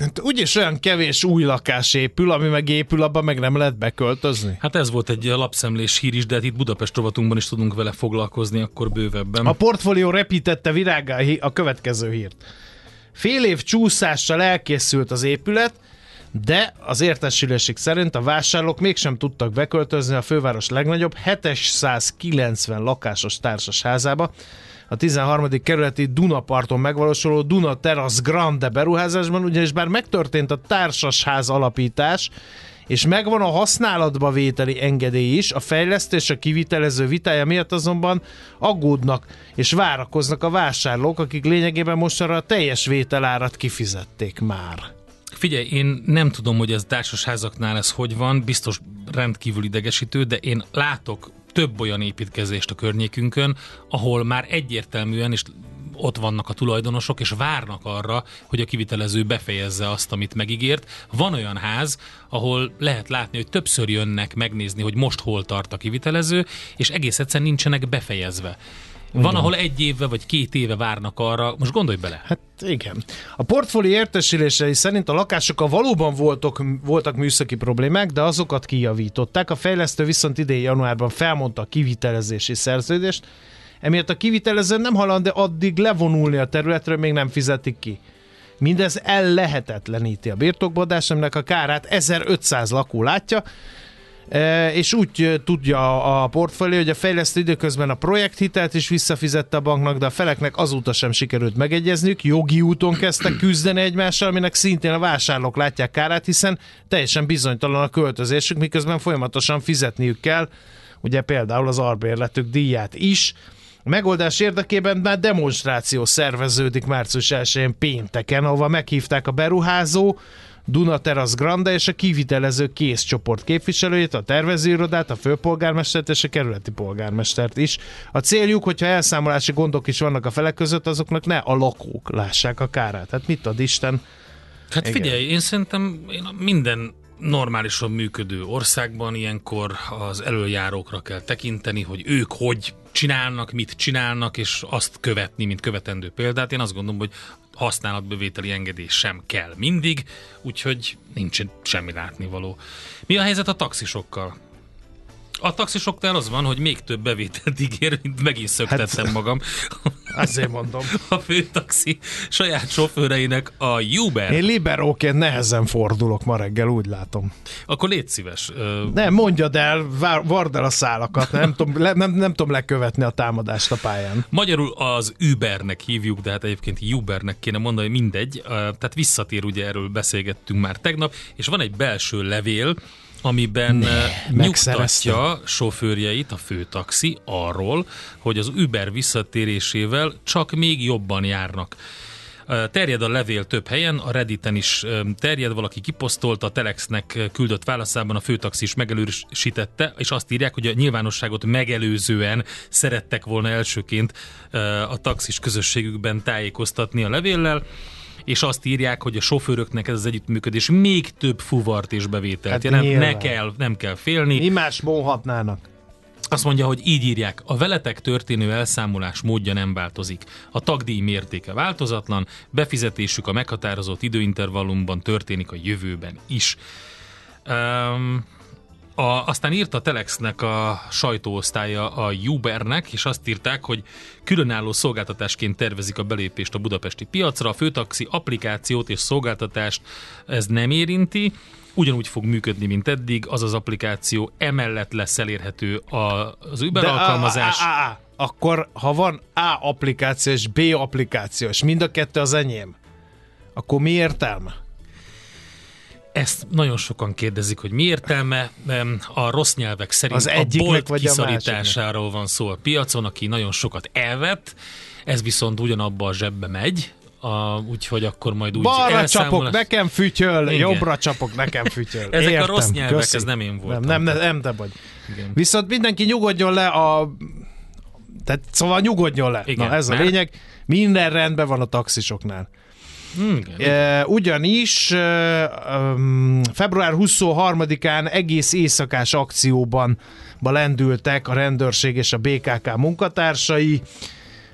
Hát úgyis olyan kevés új lakás épül, ami meg épül, abban meg nem lehet beköltözni. Hát ez volt egy lapszemlés hír is, de hát itt Budapest rovatunkban is tudunk vele foglalkozni akkor bővebben. A portfólió repítette virágá a következő hírt. Fél év csúszással elkészült az épület, de az értesülésük szerint a vásárlók mégsem tudtak beköltözni a főváros legnagyobb 790 lakásos társasházába, a 13. kerületi Dunaparton megvalósuló Duna Terrace Grande beruházásban, ugyanis bár megtörtént a társasház alapítás, és megvan a használatba vételi engedély is, a fejlesztés a kivitelező vitája miatt azonban aggódnak és várakoznak a vásárlók, akik lényegében mostanra a teljes vételárat kifizették már. Figyelj, én nem tudom, hogy ez társasházaknál ez hogy van, biztos rendkívül idegesítő, de én látok több olyan építkezést a környékünkön, ahol már egyértelműen, és ott vannak a tulajdonosok, és várnak arra, hogy a kivitelező befejezze azt, amit megígért. Van olyan ház, ahol lehet látni, hogy többször jönnek megnézni, hogy most hol tart a kivitelező, és egész egyszerűen nincsenek befejezve. Van, ahol egy éve vagy két éve várnak arra, most gondolj bele. Hát igen. A portfólió értesülései szerint a lakásokkal valóban voltak, voltak műszaki problémák, de azokat kijavították. A fejlesztő viszont idén januárban felmondta a kivitelezési szerződést, emiatt a kivitelező nem halad, de addig levonulni a területről még nem fizetik ki. Mindez ellehetetleníti a birtokbadás, aminek a kárát 1500 lakó látja, és úgy tudja a portfólió, hogy a fejlesztő időközben a projekthitelt is visszafizette a banknak, de a feleknek azóta sem sikerült megegyezniük, jogi úton kezdtek küzdeni egymással, aminek szintén a vásárlók látják kárát, hiszen teljesen bizonytalan a költözésük, miközben folyamatosan fizetniük kell, ugye például az arbérletük díját is. A megoldás érdekében már demonstráció szerveződik március 1-én pénteken, ahova meghívták a beruházó, Duna Terrace Grande és a kivitelező kész csoport képviselőjét, a tervezőirodát, a főpolgármestert és a kerületi polgármestert is. A céljuk, hogyha elszámolási gondok is vannak a felek között, azoknak ne a lakók lássák a kárát. Hát mit ad Isten? Hát Igen. figyelj, én szerintem én minden normálisan működő országban ilyenkor az előjárókra kell tekinteni, hogy ők hogy csinálnak, mit csinálnak, és azt követni, mint követendő példát. Én azt gondolom, hogy használatbevételi engedély sem kell mindig, úgyhogy nincs semmi látnivaló. Mi a helyzet a taxisokkal? A taxisoknál az van, hogy még több bevételt ígér, mint megint szöktettem hát, magam. Azért mondom. A főtaxi saját sofőreinek a Uber. Én liberóként nehezen fordulok ma reggel, úgy látom. Akkor légy szíves. Nem, mondjad el, vard el a szálakat, nem tudom, le, nem, nem tudom lekövetni a támadást a pályán. Magyarul az Ubernek hívjuk, de hát egyébként Ubernek kéne mondani, mindegy. Tehát visszatér, ugye erről beszélgettünk már tegnap, és van egy belső levél, amiben ne, eh, nyugtatja sofőrjeit a főtaxi arról, hogy az Uber visszatérésével csak még jobban járnak. Eh, terjed a levél több helyen, a Redditen is eh, terjed, valaki kiposztolta, a Telexnek küldött válaszában a főtaxi is megelősítette, és azt írják, hogy a nyilvánosságot megelőzően szerettek volna elsőként a taxis közösségükben tájékoztatni a levéllel és azt írják, hogy a sofőröknek ez az együttműködés még több fuvart és bevételt hát jelent. Ne kell, nem kell félni. Mi más mondhatnának? Azt mondja, hogy így írják, a veletek történő elszámolás módja nem változik. A tagdíj mértéke változatlan, befizetésük a meghatározott időintervallumban történik a jövőben is. Um, a, aztán írt a Telexnek a sajtóosztálya a Ubernek, és azt írták, hogy különálló szolgáltatásként tervezik a belépést a budapesti piacra, a főtaxi applikációt és szolgáltatást ez nem érinti, ugyanúgy fog működni, mint eddig, az az applikáció emellett lesz elérhető az Uber De alkalmazás. A, a, a, a. Akkor, ha van A applikáció és B applikáció, és mind a kettő az enyém, akkor mi értelme? Ezt nagyon sokan kérdezik, hogy mi értelme. A rossz nyelvek szerint az a bolt vagy kiszorításáról a van szó a piacon, aki nagyon sokat elvett, ez viszont ugyanabba a zsebbe megy, a, úgyhogy akkor majd úgy Balra elszámolás- csapok, nekem fütyöl, Igen. jobbra csapok, nekem fütyöl. Ezek Értem, a rossz nyelvek, köszi. ez nem én voltam. Nem, nem, nem te vagy. Igen. Viszont mindenki nyugodjon le a... Tehát szóval nyugodjon le. Igen, Na ez a mert- lényeg. Minden rendben van a taxisoknál. Hm. E, ugyanis február 23-án egész éjszakás akcióban ba lendültek a rendőrség és a BKK munkatársai.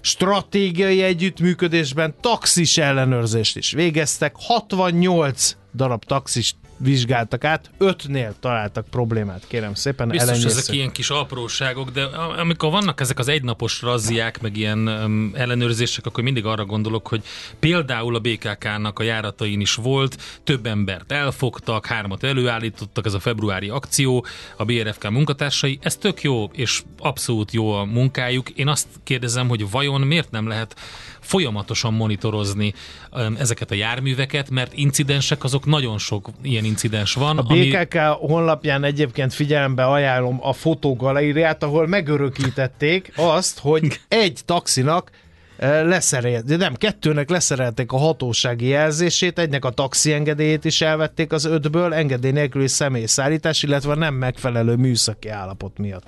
Stratégiai együttműködésben taxis ellenőrzést is végeztek. 68 darab taxist vizsgáltak át, ötnél találtak problémát, kérem szépen. Biztos elenyésző. ezek ilyen kis apróságok, de amikor vannak ezek az egynapos razziák, meg ilyen um, ellenőrzések, akkor mindig arra gondolok, hogy például a BKK-nak a járatain is volt, több embert elfogtak, hármat előállítottak, ez a februári akció, a BRFK munkatársai, ez tök jó, és abszolút jó a munkájuk. Én azt kérdezem, hogy vajon miért nem lehet folyamatosan monitorozni um, ezeket a járműveket, mert incidensek azok nagyon sok ilyen incidens van. A BKK honlapján egyébként figyelembe ajánlom a fotógalériát, ahol megörökítették azt, hogy egy taxinak eh, leszerelt, de nem, kettőnek leszerelték a hatósági jelzését, egynek a taxi engedélyét is elvették az ötből, engedély nélküli személyszállítás, illetve nem megfelelő műszaki állapot miatt.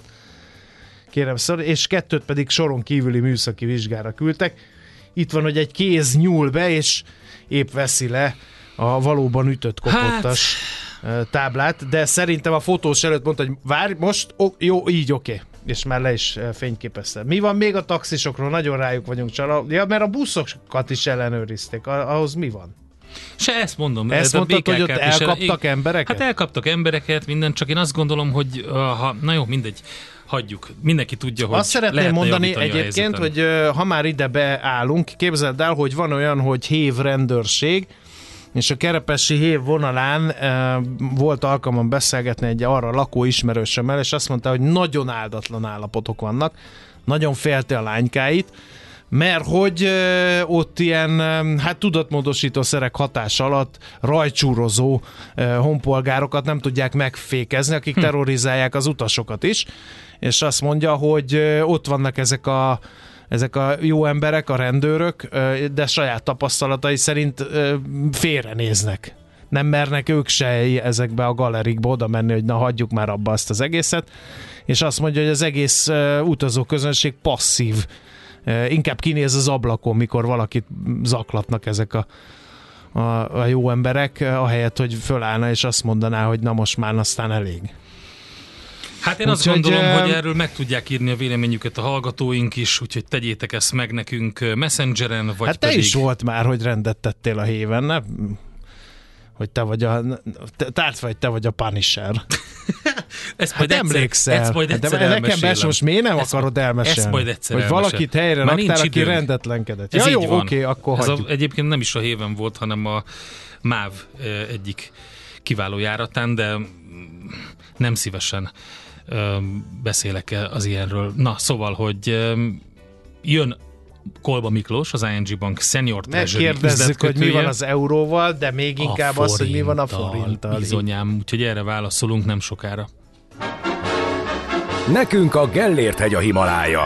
Kérem szor, és kettőt pedig soron kívüli műszaki vizsgára küldtek. Itt van, hogy egy kéz nyúl be, és épp veszi le a valóban ütött kopottas hát... táblát, de szerintem a fotós előtt mondta, hogy várj, most ó, jó, így oké. És már le is fényképezte. Mi van még a taxisokról? Nagyon rájuk vagyunk csalva. Ja, mert a buszokat is ellenőrizték. Ah- Ahhoz mi van? Se ezt mondom. Ezt ez a mondtad, hogy ott is el- elkaptak embereket? Hát elkaptak embereket, minden, csak én azt gondolom, hogy ha, na jó, mindegy, hagyjuk. Mindenki tudja, hogy Azt szeretném mondani egyébként, hogy ha már ide beállunk, képzeld el, hogy van olyan, hogy hév rendőrség, és a Kerepesi hév vonalán e, volt alkalmam beszélgetni egy arra lakó ismerősömmel, és azt mondta, hogy nagyon áldatlan állapotok vannak, nagyon félte a lánykáit, mert hogy ö, ott ilyen, ö, hát tudatmódosító szerek hatás alatt rajcsúrozó ö, honpolgárokat nem tudják megfékezni, akik Hm. terrorizálják az utasokat is, és azt mondja, hogy ott vannak ezek a ezek a jó emberek, a rendőrök, de saját tapasztalatai szerint félrenéznek. Nem mernek ők se ezekbe a galerikba oda menni, hogy na hagyjuk már abba azt az egészet. És azt mondja, hogy az egész ö, utazó közönség passzív. Inkább kinéz az ablakon, mikor valakit zaklatnak ezek a, a, a jó emberek, ahelyett, hogy fölállna és azt mondaná, hogy na most már aztán elég. Hát én azt Úgyhogy, gondolom, hogy erről meg tudják írni a véleményüket a hallgatóink is, úgyhogy tegyétek ezt meg nekünk Messengeren, vagy hát te pedig... is volt már, hogy rendet tettél a héven, ne? Hogy te vagy a... Tárt vagy, te vagy a Punisher. Ezt Hát emlékszel. Ezt majd Hát egyszer de nekem bes most miért nem Ezt- akarod elmesélni? ezt majd egyszer Hogy elmesélem. valakit helyre Már raktál, aki időnk. rendetlenkedett. Ez Ja, jó, van. oké, akkor Ez a, hagyjuk. egyébként nem is a héven volt, hanem a MÁV egyik kiváló járatán, de nem szívesen beszélek az ilyenről. Na, szóval, hogy jön Kolba Miklós, az ING Bank Senior Treasury Megkérdezzük, hogy mi van az euróval, de még inkább az, hogy mi van a forinttal, forinttal. Bizonyám, úgyhogy erre válaszolunk nem sokára. Nekünk a Gellért hegy a Himalája.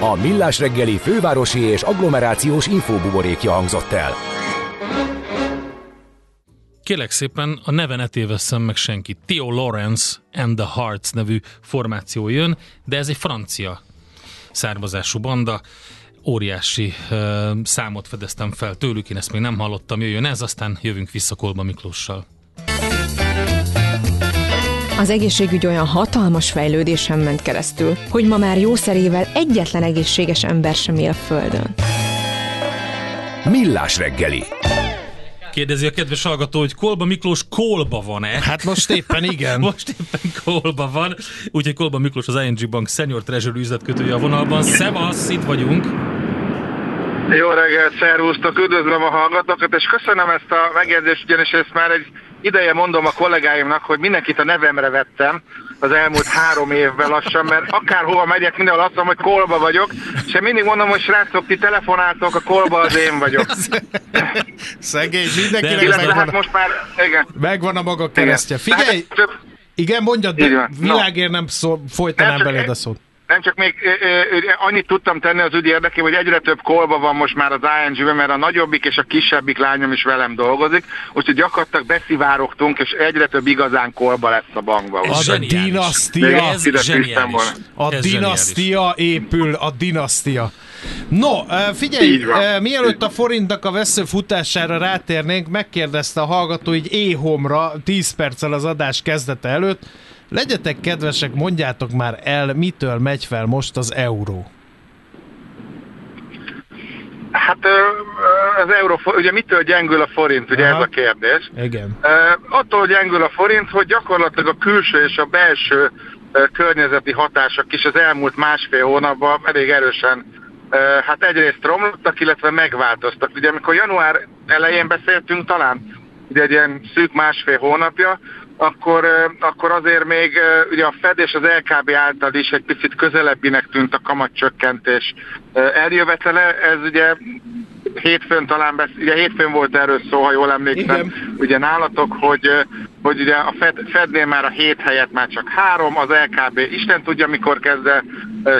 A Millás reggeli fővárosi és agglomerációs infóbuborékja hangzott el. Kélek szépen, a neve ne tévesszem meg senki. Theo Lawrence and the Hearts nevű formáció jön, de ez egy francia származású banda. Óriási uh, számot fedeztem fel tőlük, én ezt még nem hallottam, jöjjön ez, aztán jövünk vissza Kolba Miklóssal. Az egészségügy olyan hatalmas fejlődésen ment keresztül, hogy ma már jószerével egyetlen egészséges ember sem él a Földön. Millás reggeli. Kérdezi a kedves hallgató, hogy Kolba Miklós kolba van-e? Hát most éppen igen. Most éppen Kolba van, úgyhogy Kolba Miklós az ING Bank Senior Treasury üzletkötője a vonalban. Szevasz, itt vagyunk. Jó reggelt, szervusztok, üdvözlöm a hallgatókat, és köszönöm ezt a megjegyzést, ugyanis ezt már egy ideje mondom a kollégáimnak, hogy mindenkit a nevemre vettem az elmúlt három évben lassan, mert akárhova megyek, mindenhol azt mondom, hogy kolba vagyok, és én mindig mondom, hogy srácok, ti telefonáltok, a kolba az én vagyok. Szegény, mindenkinek De- hát megvan, a, most már, igen. megvan a maga keresztje. Figyelj, Tehát több, igen, mondjad, de világért nem szól, folytanám beléd a szót. Nem csak még ö, ö, annyit tudtam tenni az ügy érdekében, hogy egyre több kolba van most már az ING-ben, mert a nagyobbik és a kisebbik lányom is velem dolgozik, úgyhogy gyakorlatilag beszivárogtunk, és egyre több igazán kolba lesz a bankban. Ez a dinasztia. Ez zseniális. A Ez dinasztia épül, a dinasztia. No, figyelj, mielőtt a forintnak a vesző futására rátérnénk, megkérdezte a hallgató így éhomra 10 perccel az adás kezdete előtt, legyetek kedvesek, mondjátok már el, mitől megy fel most az euró. Hát az euró, ugye mitől gyengül a forint, ugye Aha. ez a kérdés. Igen. Attól gyengül a forint, hogy gyakorlatilag a külső és a belső környezeti hatások is az elmúlt másfél hónapban elég erősen hát egyrészt romlottak, illetve megváltoztak. Ugye amikor január elején beszéltünk talán, ugye egy ilyen szűk másfél hónapja, akkor, akkor azért még ugye a Fed és az LKB által is egy picit közelebbinek tűnt a kamatcsökkentés eljövetele. Ez ugye hétfőn talán, besz... ugye hétfőn volt erről szó, ha jól emlékszem, Igen. ugye nálatok, hogy, hogy ugye a Fed, Fednél már a hét helyett már csak három, az LKB Isten tudja, mikor kezd el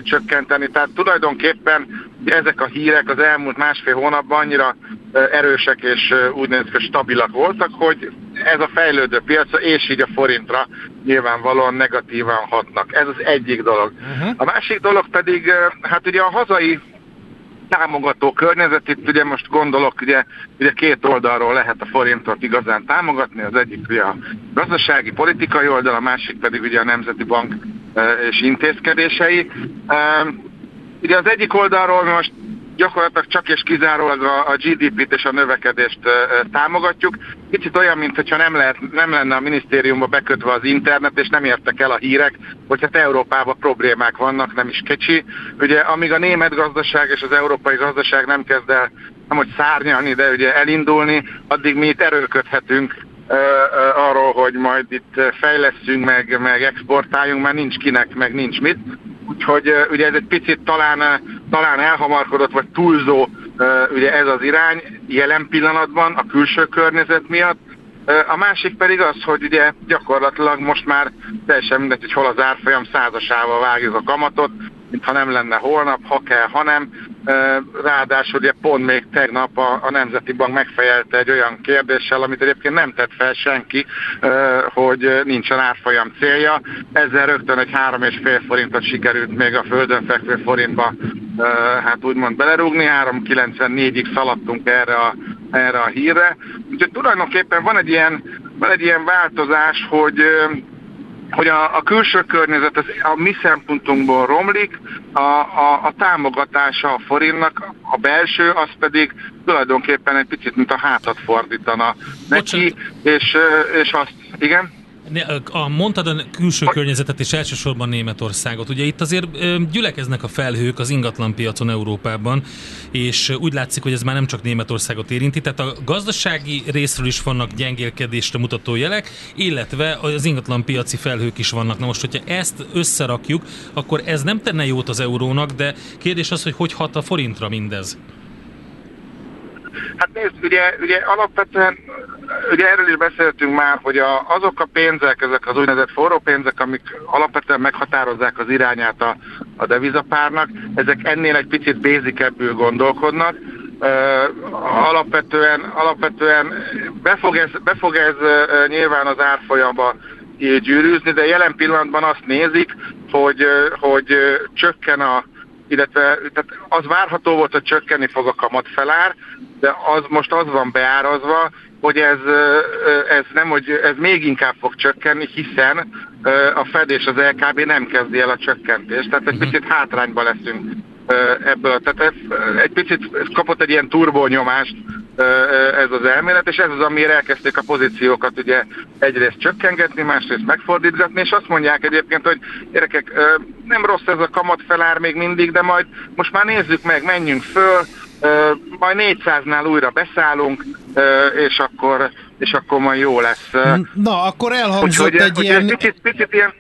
csökkenteni. Tehát tulajdonképpen ezek a hírek az elmúlt másfél hónapban annyira erősek és ö, úgynevezett stabilak voltak, hogy ez a fejlődő piacra és így a forintra nyilvánvalóan negatívan hatnak. Ez az egyik dolog. Uh-huh. A másik dolog pedig, hát ugye a hazai támogató környezet, itt ugye most gondolok, ugye, ugye két oldalról lehet a forintot igazán támogatni, az egyik ugye a gazdasági, politikai oldal, a másik pedig ugye a Nemzeti Bank ö, és intézkedései. Ö, Ugye az egyik oldalról most gyakorlatilag csak és kizárólag a, a GDP-t és a növekedést ö, támogatjuk. Kicsit olyan, mintha nem, lehet, nem lenne a minisztériumba bekötve az internet, és nem értek el a hírek, hogy hát Európában problémák vannak, nem is kicsi. Ugye amíg a német gazdaság és az európai gazdaság nem kezd el, nem hogy szárnyalni, de ugye elindulni, addig mi itt erőködhetünk arról, hogy majd itt fejleszünk, meg, meg exportáljunk, mert nincs kinek, meg nincs mit. Úgyhogy ugye ez egy picit talán, talán elhamarkodott, vagy túlzó ugye ez az irány jelen pillanatban a külső környezet miatt. A másik pedig az, hogy ugye gyakorlatilag most már teljesen mindegy, hogy hol az árfolyam százasával vágjuk a kamatot, mintha nem lenne holnap, ha kell, ha nem. Ö, Ráadásul ugye pont még tegnap a, a Nemzeti Bank megfejelte egy olyan kérdéssel, amit egyébként nem tett fel senki, hogy nincsen árfolyam célja. Ezzel rögtön egy 3,5 forintot sikerült még a földön fekvő forintba hát úgymond belerúgni, 3,94-ig szaladtunk erre a, erre a hírre. Úgyhogy tulajdonképpen van egy ilyen, van egy ilyen változás, hogy hogy a, a külső környezet az, a mi szempontunkból romlik, a, a, a támogatása a forintnak, a belső, az pedig tulajdonképpen egy picit, mint a hátat fordítana neki, és, ö, és azt, igen? A, mondtad a külső környezetet és elsősorban Németországot. Ugye itt azért gyülekeznek a felhők az ingatlan piacon Európában, és úgy látszik, hogy ez már nem csak Németországot érinti, tehát a gazdasági részről is vannak gyengélkedésre mutató jelek, illetve az ingatlan piaci felhők is vannak. Na most, hogyha ezt összerakjuk, akkor ez nem tenne jót az eurónak, de kérdés az, hogy hogy hat a forintra mindez. Hát nézd, ugye, ugye alapvetően, ugye erről is beszéltünk már, hogy a, azok a pénzek, ezek az úgynevezett forró pénzek, amik alapvetően meghatározzák az irányát a, a devizapárnak, ezek ennél egy picit bézikebbül gondolkodnak. Uh, alapvetően, alapvetően be fog ez, be fog ez uh, nyilván az árfolyamba gyűrűzni, de jelen pillanatban azt nézik, hogy, uh, hogy csökken a, illetve tehát az várható volt, hogy csökkenni fog a kamatfelár, de az most az van beárazva, hogy ez, ez nem, hogy ez még inkább fog csökkenni, hiszen a Fed és az LKB nem kezdi el a csökkentést, tehát egy picit hátrányba leszünk ebből. Tehát ez, egy picit kapott egy ilyen turbónyomást ez az elmélet, és ez az, amire elkezdték a pozíciókat ugye egyrészt csökkengetni, másrészt megfordítgatni, és azt mondják egyébként, hogy gyerekek, nem rossz ez a kamatfelár még mindig, de majd most már nézzük meg, menjünk föl, majd 400-nál újra beszállunk, és akkor, és akkor majd jó lesz. Na, akkor elhangzott Úgyhogy, egy ilyen... picit, picit ilyen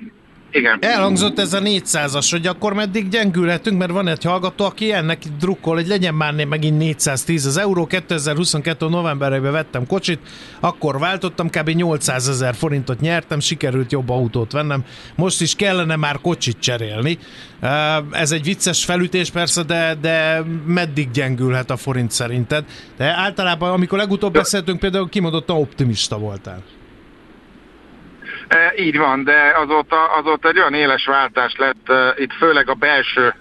Igen. Elhangzott ez a 400-as, hogy akkor meddig gyengülhetünk, mert van egy hallgató, aki ennek drukkol, hogy legyen már megint 410 az euró. 2022. novemberében vettem kocsit, akkor váltottam, kb. 800 ezer forintot nyertem, sikerült jobb autót vennem. Most is kellene már kocsit cserélni. Ez egy vicces felütés persze, de, de meddig gyengülhet a forint szerinted? De általában, amikor legutóbb beszéltünk, például kimondottan optimista voltál. E, így van, de azóta, azóta egy olyan éles váltás lett, e, itt főleg a belső,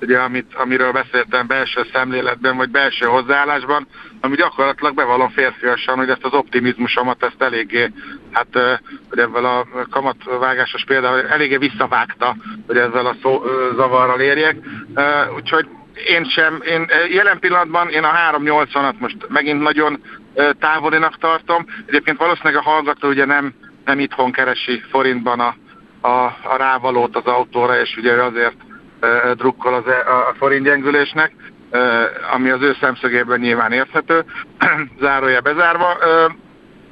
ugye, amit, amiről beszéltem, belső szemléletben, vagy belső hozzáállásban, ami gyakorlatilag bevallom férfiasan, hogy ezt az optimizmusomat, ezt eléggé, hát, e, hogy ezzel a kamatvágásos például eléggé visszavágta, hogy ezzel a szó, ö, zavarral érjek. E, Úgyhogy én sem, én e, jelen pillanatban én a 380-at most megint nagyon távolinak tartom. Egyébként valószínűleg a hallgató ugye nem, nem itthon keresi forintban a, a, a rávalót az autóra, és ugye ő azért ö, drukkol az, e- a, forint gyengülésnek, ö, ami az ő szemszögében nyilván érthető, zárója bezárva. Ö,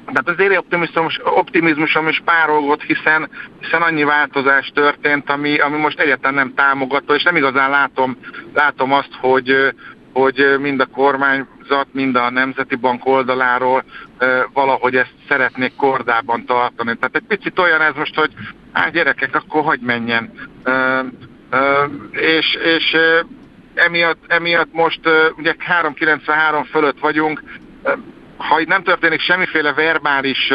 tehát az éri optimizmus, optimizmusom is párolgott, hiszen, hiszen annyi változás történt, ami, ami most egyáltalán nem támogató, és nem igazán látom, látom azt, hogy, hogy mind a kormányzat, mind a Nemzeti Bank oldaláról valahogy ezt szeretnék kordában tartani. Tehát egy picit olyan ez most, hogy hát gyerekek, akkor hogy menjen. És és emiatt, emiatt most ugye 393 fölött vagyunk, ha itt nem történik semmiféle verbális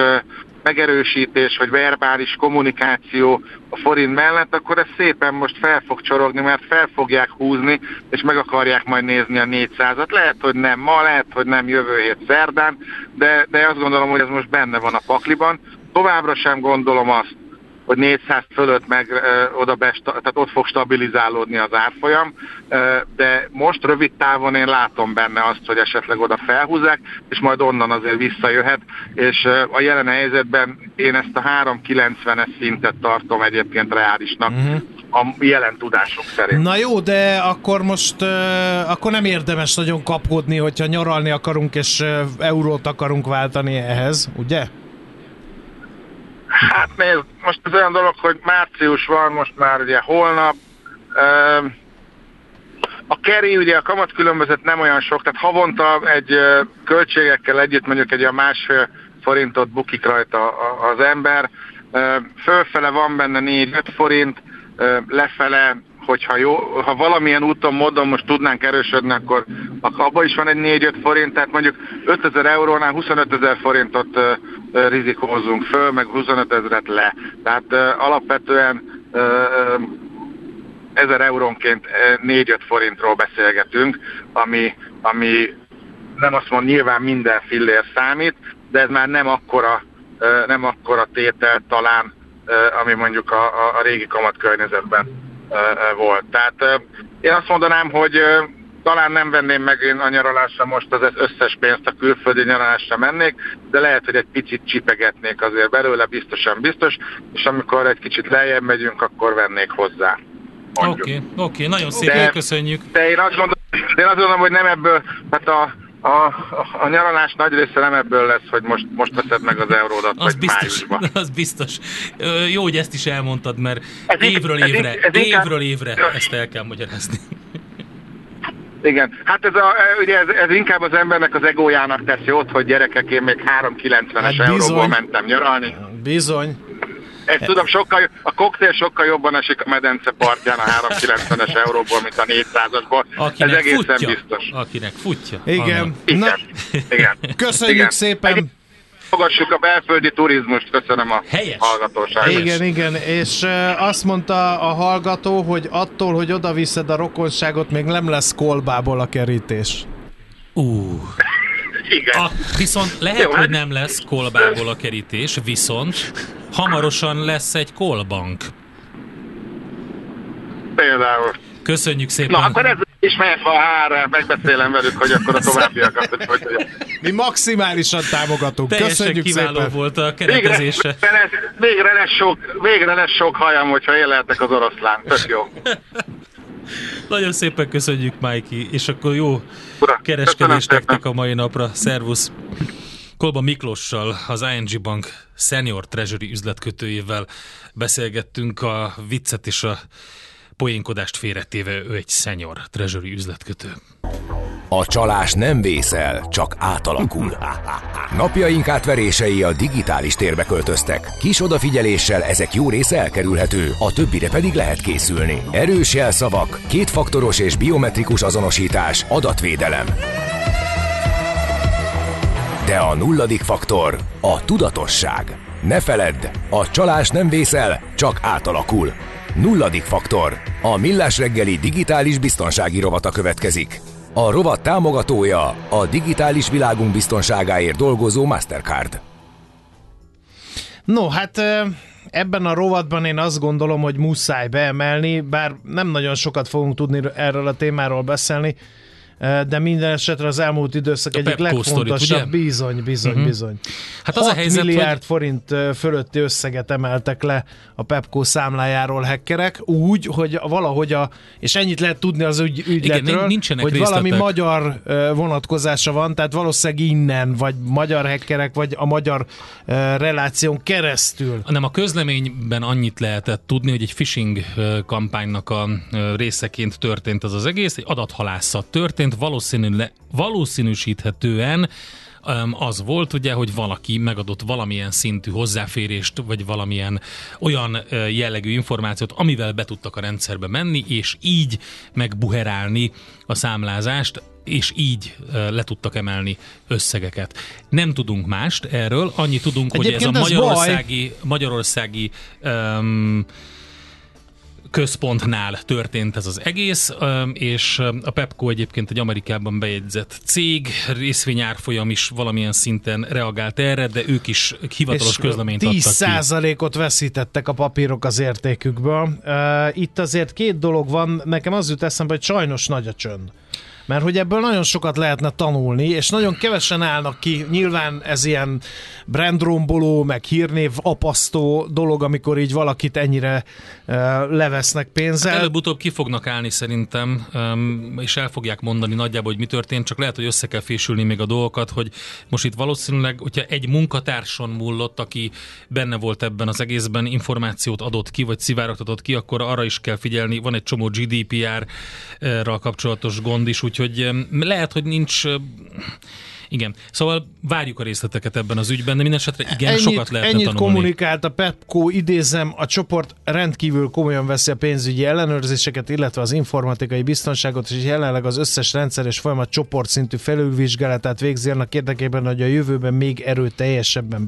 megerősítés, vagy verbális kommunikáció a forint mellett, akkor ez szépen most fel fog csorogni, mert fel fogják húzni, és meg akarják majd nézni a 400-at. Lehet, hogy nem ma, lehet, hogy nem jövő hét szerdán, de, de azt gondolom, hogy ez most benne van a pakliban. Továbbra sem gondolom azt, hogy 400 fölött meg ö, oda besta, tehát ott fog stabilizálódni az árfolyam, ö, de most rövid távon én látom benne azt, hogy esetleg oda felhúzzák, és majd onnan azért visszajöhet, és ö, a jelen helyzetben én ezt a 390-es szintet tartom egyébként reálisnak uh-huh. a jelen tudásunk szerint. Na jó, de akkor most uh, akkor nem érdemes nagyon kapkodni, hogyha nyaralni akarunk és uh, eurót akarunk váltani ehhez, ugye? Hát nézd, most az olyan dolog, hogy március van, most már ugye holnap. A keri, ugye a kamatkülönbözet nem olyan sok, tehát havonta egy költségekkel együtt mondjuk egy olyan másfél forintot bukik rajta a- az ember. Fölfele van benne 4-5 forint, lefele, hogyha jó, ha valamilyen úton, módon most tudnánk erősödni, akkor, abban is van egy 4-5 forint, tehát mondjuk 5000 eurónál 25 ezer forintot ö, ö, rizikózunk föl, meg 25 ezeret le. Tehát ö, alapvetően ö, ö, 1000 eurónként ö, 4-5 forintról beszélgetünk, ami, ami nem azt mondom, nyilván minden fillér számít, de ez már nem akkora, nem akkora tétel talán, ami mondjuk a, a, a régi kamat környezetben volt. Tehát én azt mondanám, hogy talán nem venném meg én a nyaralásra most az összes pénzt, a külföldi nyaralásra mennék, de lehet, hogy egy picit csipegetnék azért belőle, biztosan biztos, és amikor egy kicsit lejjebb megyünk, akkor vennék hozzá. Oké, mondjuk. okay, oké, okay, nagyon szépen De- köszönjük. De én azt gondolom, de én azt gondolom hogy nem ebből, hát a, a, a, nyaralás nagy része nem ebből lesz, hogy most, most veszed meg az euródat, Az vagy biztos, májusban. az biztos. Ö, Jó, hogy ezt is elmondtad, mert Ez évről ez évre, ez inkább- évről évre ezt el kell magyarázni. Igen, hát ez, a, ugye ez, ez inkább az embernek az egójának teszi ott, hogy gyerekek, én még 390-es Hát hát bizony. euróból mentem nyaralni. Bizony. Ezt tudom, sokkal, a koktél sokkal jobban esik a medence partján a 390-es euróból, mint a 400-asból. Ez Akinek egészen futja. biztos. Akinek futja. Igen. Na, igen. köszönjük Igen. szépen. Fogassuk a belföldi turizmust, köszönöm a Helyes. hallgatóságot. Igen, igen, és uh, azt mondta a hallgató, hogy attól, hogy oda viszed a rokonságot, még nem lesz kolbából a kerítés. Ú, Igen. a, viszont lehet, Jó, hát- hogy nem lesz kolbából a kerítés, viszont hamarosan lesz egy kolbank. Például. Köszönjük szépen. Na, akkor ez is mehet a hára, megbeszélem velük, hogy akkor a továbbiakat, hogy hogy, Mi maximálisan támogatunk. Teljesen Köszönjük kiváló szépen. volt a Végre, keretezése. végre, lesz, végre, lesz sok, végre lesz sok hajam, hogyha én lehetek az oroszlán. Tök jó. Nagyon szépen köszönjük, Mikey, és akkor jó Ura, kereskedést nektek a mai napra. Szervusz! Kolba Miklossal, az ING Bank Senior Treasury üzletkötőjével beszélgettünk a viccet és a poénkodást félretéve, ő egy Senior Treasury üzletkötő. A csalás nem vészel, csak átalakul. Napjaink átverései a digitális térbe költöztek. Kis odafigyeléssel ezek jó része elkerülhető, a többire pedig lehet készülni. Erős jelszavak, kétfaktoros és biometrikus azonosítás, adatvédelem. De a nulladik faktor a tudatosság. Ne feledd, a csalás nem vészel, csak átalakul. Nulladik faktor. A Millás reggeli digitális biztonsági rovata következik. A rovat támogatója a digitális világunk biztonságáért dolgozó Mastercard. No, hát ebben a rovatban én azt gondolom, hogy muszáj beemelni, bár nem nagyon sokat fogunk tudni erről a témáról beszélni, de minden esetre az elmúlt időszak A egyik Pepco legfontosabb, bizony, bizony, uh-huh. bizony. Hát az a 6 helyzet, milliárd hogy- forint fölötti összeget emeltek le a Pepco számlájáról hackerek, úgy, hogy valahogy a, és ennyit lehet tudni az ügy, ügyletről, nincsenek hogy valami részletek. magyar ö, vonatkozása van, tehát valószínűleg innen, vagy magyar hackerek, vagy a magyar reláción keresztül. Nem, a közleményben annyit lehetett tudni, hogy egy phishing kampánynak a részeként történt az az egész, egy adathalászat történt, valószínűleg, valószínűsíthetően öm, az volt ugye, hogy valaki megadott valamilyen szintű hozzáférést, vagy valamilyen olyan jellegű információt, amivel be tudtak a rendszerbe menni, és így megbuherálni a számlázást, és így le tudtak emelni összegeket. Nem tudunk mást erről, annyit tudunk, hogy ez a Egyébként ez baj. Magyarországi, Magyarországi um, központnál történt ez az egész, és a Pepco egyébként egy Amerikában bejegyzett cég, részvényárfolyam is valamilyen szinten reagált erre, de ők is hivatalos közleményt adtak ki. 10%-ot veszítettek a papírok az értékükből. Itt azért két dolog van, nekem az jut eszembe, hogy sajnos nagy a csönd. Mert hogy ebből nagyon sokat lehetne tanulni, és nagyon kevesen állnak ki. Nyilván ez ilyen brandromboló, meg hírnév apasztó dolog, amikor így valakit ennyire uh, levesznek pénzzel. Hát előbb-utóbb ki fognak állni szerintem, és el fogják mondani nagyjából, hogy mi történt, csak lehet, hogy össze kell fésülni még a dolgokat, hogy most itt valószínűleg, hogyha egy munkatárson múlott, aki benne volt ebben az egészben, információt adott ki, vagy szivárogtatott ki, akkor arra is kell figyelni, van egy csomó GDPR-ral kapcsolatos gond is, úgyhogy lehet, hogy nincs igen, szóval várjuk a részleteket ebben az ügyben, de minden esetre igen, ennyit, sokat lehetne ennyit tanulni. kommunikált a Pepco, idézem, a csoport rendkívül komolyan veszi a pénzügyi ellenőrzéseket, illetve az informatikai biztonságot, és jelenleg az összes rendszer és folyamat csoportszintű felülvizsgálatát végzi annak érdekében, hogy a jövőben még erőteljesebben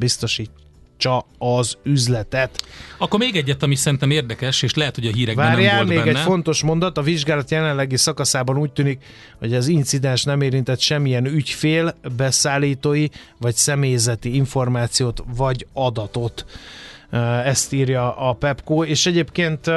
biztosítsa az üzletet. Akkor még egyet, ami szerintem érdekes, és lehet, hogy a hírekben nem Várjál, volt még benne. egy fontos mondat, a vizsgálat jelenlegi szakaszában úgy tűnik, hogy az incidens nem érintett semmilyen ügyfél, beszállítói vagy személyzeti információt vagy adatot. Ezt írja a Pepco, és egyébként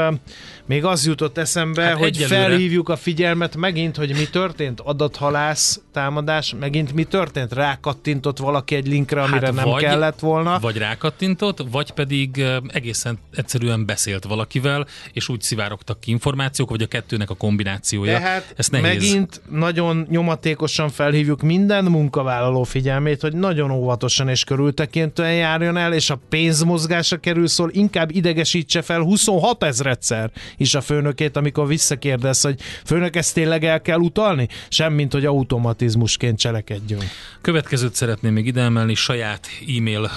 még az jutott eszembe, Hát hogy egyelőre. felhívjuk a figyelmet megint, hogy mi történt, adathalász támadás, megint mi történt, rákattintott valaki egy linkre, amire hát nem vagy, kellett volna. Vagy rákattintott, vagy pedig egészen egyszerűen beszélt valakivel, és úgy szivárogtak ki információk, vagy a kettőnek a kombinációja. Tehát Ez nehéz. megint nagyon nyomatékosan felhívjuk minden munkavállaló figyelmét, hogy nagyon óvatosan és körültekintően járjon el, és a pénzmozgásra kerül szól, inkább idegesítse fel 26 ezredszer is a főnökét, amikor visszakérdez, hogy főnök, ezt tényleg el kell utalni? Semmint, hogy automatizmusként cselekedjünk. Következőt szeretném még ide emelni, saját e-mail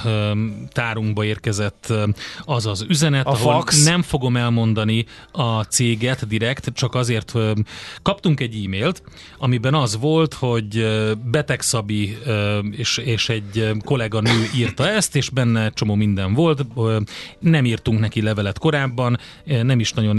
tárunkba érkezett az az üzenet, A ahol fax. nem fogom elmondani a céget direkt, csak azért kaptunk egy e-mailt, amiben az volt, hogy ö, Beteg Szabi öm, és, és egy kolléganő írta ezt, és benne csomó minden volt. Nem írtunk neki levelet korábban, nem is nagyon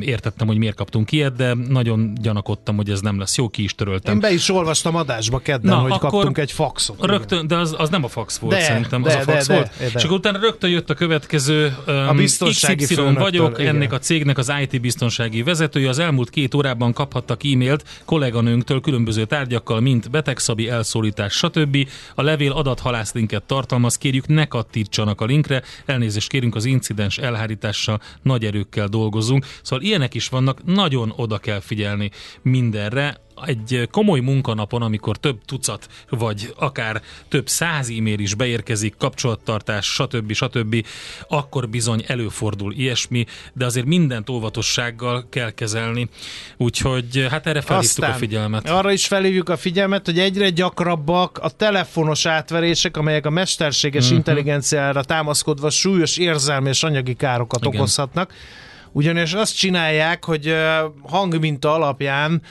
értettem, hogy miért kaptunk ilyet, de nagyon gyanakodtam, hogy ez nem lesz jó, ki is töröltem. Én be is olvastam adásba kedden, Na, hogy akkor kaptunk egy faxot. Rögtön, de az, az nem a fax volt De, szerintem, de, az a fax de, volt. de, de. És akkor utána rögtön jött a következő um, A biztonsági XY vagyok, igen. ennek a cégnek az IT biztonsági vezetője. Az elmúlt két órában kaphattak e-mailt kolléganőnktől különböző tárgyakkal, mint betegszabi elszólítás, stb. A levél adathalászlinket tartalmaz, kérjük ne kattintsanak a linkre, elnézést kérünk az incidens elhárítása, nagy erőkkel dolgozunk. Szóval ilyenek is vannak, nagyon oda kell figyelni mindenre. Egy komoly munkanapon, amikor több tucat, vagy akár több száz e-mail is beérkezik, kapcsolattartás, stb. stb., akkor bizony előfordul ilyesmi, de azért mindent óvatossággal kell kezelni. Úgyhogy hát erre felhívtuk Aztán a figyelmet. Arra is felhívjuk a figyelmet, hogy egyre gyakrabbak a telefonos átverések, amelyek a mesterséges uh-huh. intelligenciára támaszkodva súlyos érzelmi és anyagi károkat Igen. okozhatnak. Ugyanis azt csinálják, hogy hangminta alapján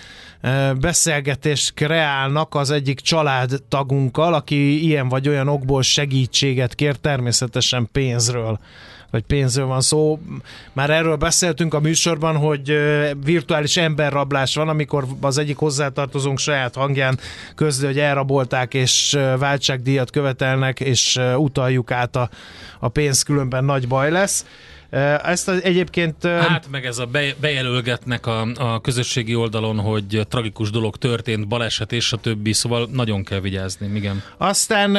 beszélgetést kreálnak az egyik családtagunkkal, aki ilyen vagy olyan okból segítséget kér, természetesen pénzről vagy pénzről van szó. Már erről beszéltünk a műsorban, hogy virtuális emberrablás van, amikor az egyik hozzátartozónk saját hangján közli, hogy elrabolták és váltságdíjat követelnek, és utaljuk át a, a pénz, különben nagy baj lesz. Ezt egyébként... Hát meg ez a bejelölgetnek a, a közösségi oldalon, hogy tragikus dolog történt, baleset és a többi, szóval nagyon kell vigyázni, igen. Aztán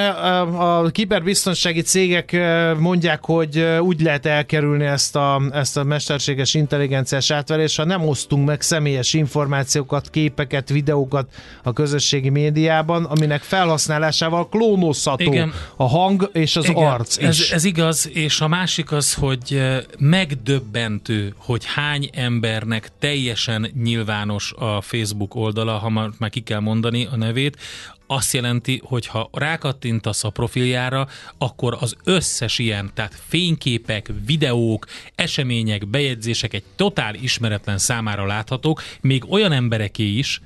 a kiberbiztonsági cégek mondják, hogy úgy lehet elkerülni ezt a, ezt a mesterséges intelligenciás átverést, ha nem osztunk meg személyes információkat, képeket, videókat a közösségi médiában, aminek felhasználásával klónozható igen. a hang és az igen, arc is. Ez, ez igaz, és a másik az, hogy megdöbbentő, hogy hány embernek teljesen nyilvános a Facebook oldala, ha már, már ki kell mondani a nevét, azt jelenti, hogy ha rákattintasz a profiljára, akkor az összes ilyen, tehát fényképek, videók, események, bejegyzések egy totál ismeretlen számára láthatók, még olyan embereké is,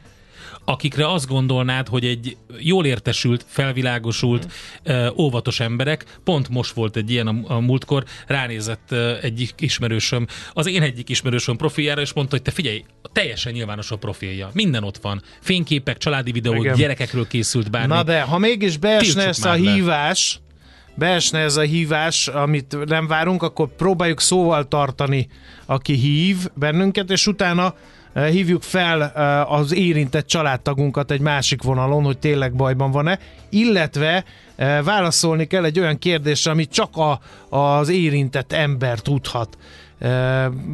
akikre azt gondolnád, hogy egy jól értesült, felvilágosult, mm. óvatos emberek, pont most volt egy ilyen a, a múltkor, ránézett egyik ismerősöm, az én egyik ismerősöm profiljára, és mondta, hogy te figyelj, teljesen nyilvános a profilja. Minden ott van. Fényképek, családi videók, Igen. gyerekekről készült bármi. Na de, ha mégis beesne ez a hívás, beesne ez a hívás, amit nem várunk, akkor próbáljuk szóval tartani, aki hív bennünket, és utána hívjuk fel eh, az érintett családtagunkat egy másik vonalon, hogy tényleg bajban van-e, illetve eh, válaszolni kell egy olyan kérdésre, amit csak a, az érintett ember tudhat.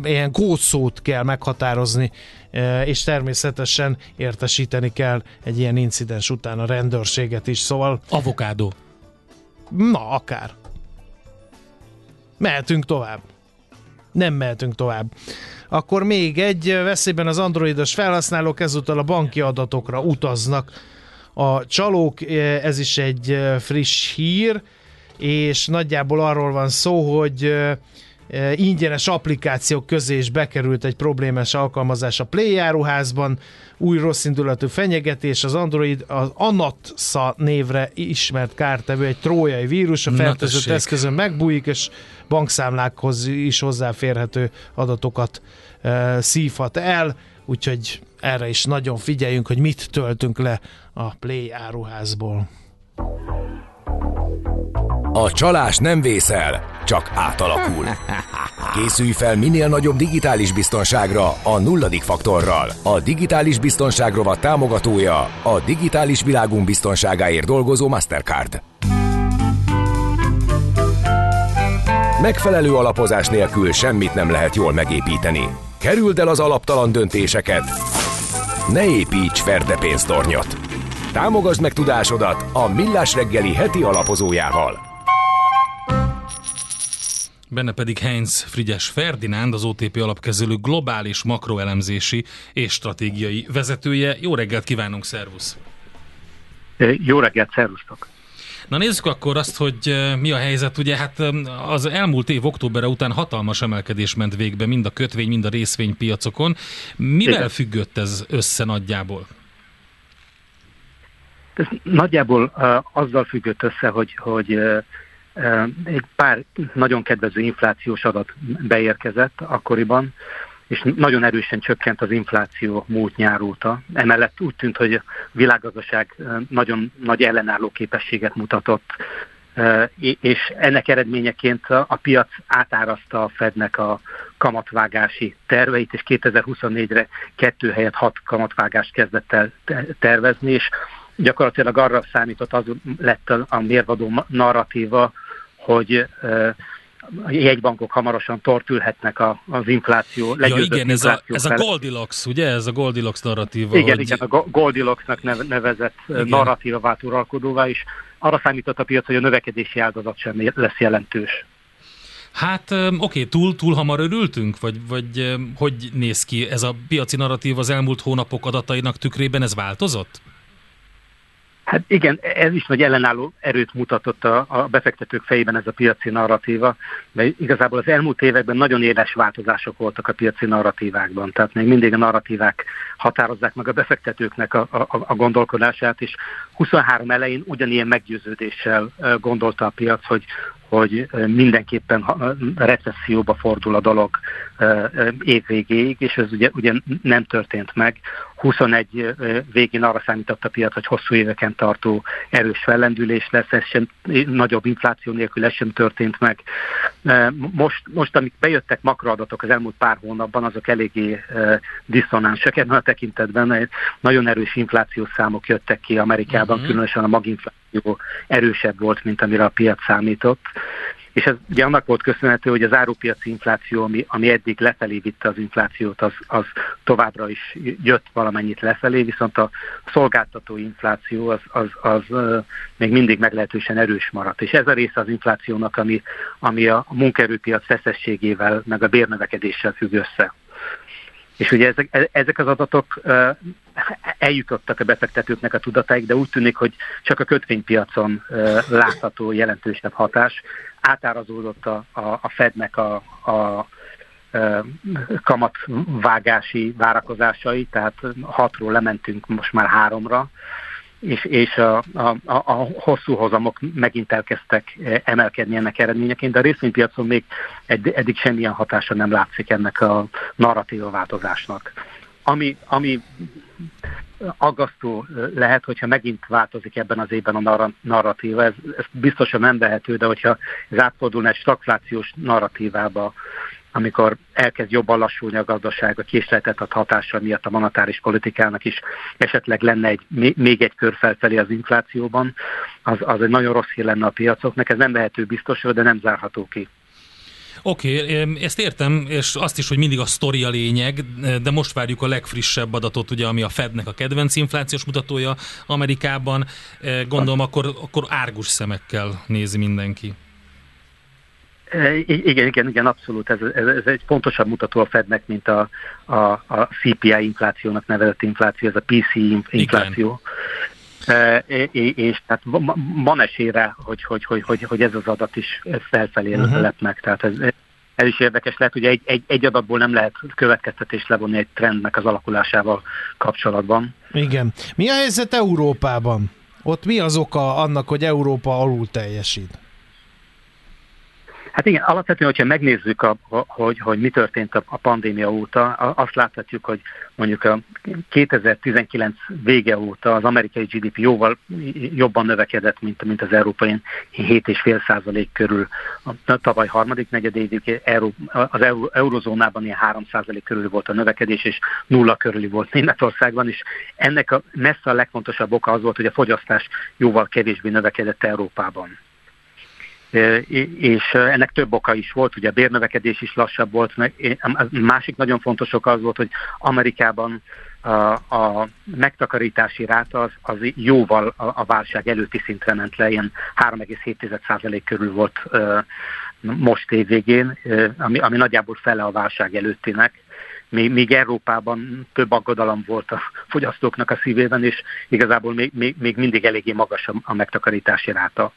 Ilyen kódszót kell meghatározni, és természetesen értesíteni kell egy ilyen incidens után a rendőrséget is, szóval... Avokádó. Na, akár. Mehetünk tovább. Nem mehetünk tovább akkor még egy veszélyben az androidos felhasználók ezúttal a banki adatokra utaznak. A csalók, ez is egy friss hír, és nagyjából arról van szó, hogy ingyenes applikációk közé is bekerült egy problémás alkalmazás a Play járuházban, új rosszindulatú fenyegetés, az Android az Anatsa névre ismert kártevő, egy trójai vírus, a fertőzött eszközön megbújik, és bankszámlákhoz is hozzáférhető adatokat szívhat el, úgyhogy erre is nagyon figyeljünk, hogy mit töltünk le a Play áruházból. A csalás nem vészel, csak átalakul. Készülj fel minél nagyobb digitális biztonságra a nulladik faktorral. A digitális biztonság rovat támogatója a digitális világunk biztonságáért dolgozó Mastercard. Megfelelő alapozás nélkül semmit nem lehet jól megépíteni. Kerüld el az alaptalan döntéseket. Ne építs ferde pénztornyot. Támogasd meg tudásodat a Millás reggeli heti alapozójával. Benne pedig Heinz Frigyes Ferdinánd, az OTP alapkezelő globális makroelemzési és stratégiai vezetője. Jó reggelt kívánunk, szervusz! Jó reggelt, szervusztok! Na nézzük akkor azt, hogy mi a helyzet. Ugye hát az elmúlt év októberre után hatalmas emelkedés ment végbe mind a kötvény, mind a részvénypiacokon. Mivel Igen. függött ez össze nagyjából? Ez nagyjából uh, azzal függött össze, hogy, hogy uh, egy pár nagyon kedvező inflációs adat beérkezett akkoriban, és nagyon erősen csökkent az infláció múlt nyár óta. Emellett úgy tűnt, hogy a világgazdaság nagyon nagy ellenálló képességet mutatott, és ennek eredményeként a piac átárazta a Fednek a kamatvágási terveit, és 2024-re kettő helyett hat kamatvágást kezdett el tervezni, és gyakorlatilag arra számított, az lett a mérvadó narratíva, hogy a jegybankok hamarosan tortülhetnek a, az infláció. Ja igen, ez a, ez a Goldilocks, ugye? Ez a Goldilocks narratíva. Igen, hogy... igen, a Goldilocksnak nevezett igen. narratíva vált uralkodóvá is. Arra számított a piac, hogy a növekedési áldozat sem lesz jelentős. Hát oké, okay, túl, túl hamar örültünk, vagy, vagy hogy néz ki ez a piaci narratív az elmúlt hónapok adatainak tükrében, ez változott? Hát igen, ez is nagy ellenálló erőt mutatott a, a befektetők fejében ez a piaci narratíva, mert igazából az elmúlt években nagyon éles változások voltak a piaci narratívákban, tehát még mindig a narratívák határozzák meg a befektetőknek a, a, a gondolkodását, és 23 elején ugyanilyen meggyőződéssel gondolta a piac, hogy hogy mindenképpen recesszióba fordul a dolog évvégéig, és ez ugye, ugye nem történt meg. 21 végén arra számított a piac, hogy hosszú éveken tartó erős fellendülés lesz, ez sem, nagyobb infláció nélkül ez sem történt meg. Most, most amik bejöttek makroadatok az elmúlt pár hónapban, azok eléggé diszonánsak ebben a tekintetben. Nagyon erős inflációs számok jöttek ki Amerikában, uh-huh. különösen a maginfláció erősebb volt, mint amire a piac számított. És ez ugye annak volt köszönhető, hogy az árupiaci infláció, ami, ami eddig lefelé vitte az inflációt, az, az továbbra is jött valamennyit lefelé, viszont a szolgáltató infláció az, az, az még mindig meglehetősen erős maradt. És ez a része az inflációnak, ami, ami a munkaerőpiac feszességével, meg a bérnövekedéssel függ össze. És ugye ezek, e, ezek az adatok eljutottak a befektetőknek a tudatáig, de úgy tűnik, hogy csak a kötvénypiacon látható jelentősebb hatás átárazódott a, a, a Fednek a, a kamatvágási várakozásai, tehát hatról lementünk most már háromra, és, és a, a, a hosszú hozamok megint elkezdtek emelkedni ennek eredményeként, de a részvénypiacon még edd, eddig semmilyen hatása nem látszik ennek a narratíva változásnak. Ami, ami aggasztó lehet, hogyha megint változik ebben az évben a narratíva. Ez, ez biztosan nem vehető, de hogyha ez átfordulna egy stagflációs narratívába, amikor elkezd jobban lassulni a gazdaság, a késleltetett hatással miatt a monetáris politikának is esetleg lenne egy, még egy kör felfelé az inflációban, az, az egy nagyon rossz hír lenne a piacoknak. Ez nem vehető biztosra, de nem zárható ki. Oké, okay, ezt értem, és azt is, hogy mindig a sztori a lényeg, de most várjuk a legfrissebb adatot, ugye, ami a Fednek a kedvenc inflációs mutatója Amerikában. Gondolom, akkor, akkor árgus szemekkel nézi mindenki. Igen, igen, igen, abszolút. Ez, ez, ez egy fontosabb mutató a Fednek, mint a, a, a CPI inflációnak nevezett infláció, ez a PC infláció. Igen. E, és tehát van esélyre, hogy, hogy, hogy, hogy, hogy ez az adat is felfelé uh-huh. lett meg. Tehát ez, ez is érdekes lehet, hogy egy, egy, egy adatból nem lehet következtetést levonni egy trendnek az alakulásával kapcsolatban. Igen. Mi a helyzet Európában? Ott mi az oka annak, hogy Európa alul teljesít? Hát igen, alapvetően, hogyha megnézzük, a, hogy, hogy mi történt a, pandémia óta, azt láthatjuk, hogy mondjuk a 2019 vége óta az amerikai GDP jóval jobban növekedett, mint, mint az európai 7,5 százalék körül. A tavaly harmadik negyedévig az eurozónában ilyen 3 százalék körül volt a növekedés, és nulla körüli volt Németországban, és ennek a messze a legfontosabb oka az volt, hogy a fogyasztás jóval kevésbé növekedett Európában és ennek több oka is volt, ugye a bérnövekedés is lassabb volt, másik nagyon fontos oka az volt, hogy Amerikában a, a megtakarítási ráta az, az jóval a, a válság előtti szintre ment le, ilyen 3,7% körül volt most évvégén, ami, ami nagyjából fele a válság előttinek. Még, még Európában több aggodalom volt a fogyasztóknak a szívében, és igazából még, még, még mindig eléggé magas a, a megtakarítási ráta.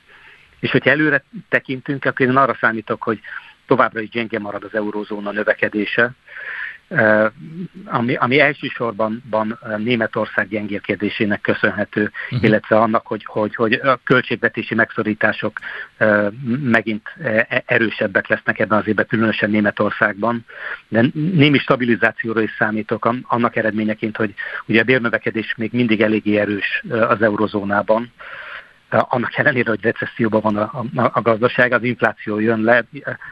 És hogyha előre tekintünk, akkor én arra számítok, hogy továbbra is gyenge marad az eurózóna növekedése, ami, ami elsősorban Németország gyengélkedésének köszönhető, uh-huh. illetve annak, hogy, hogy, hogy a költségvetési megszorítások megint e, erősebbek lesznek ebben az évben, különösen Németországban. De némi stabilizációra is számítok annak eredményeként, hogy ugye a bérnövekedés még mindig eléggé erős az eurozónában annak ellenére, hogy recesszióban van a, a, a gazdaság, az infláció jön le,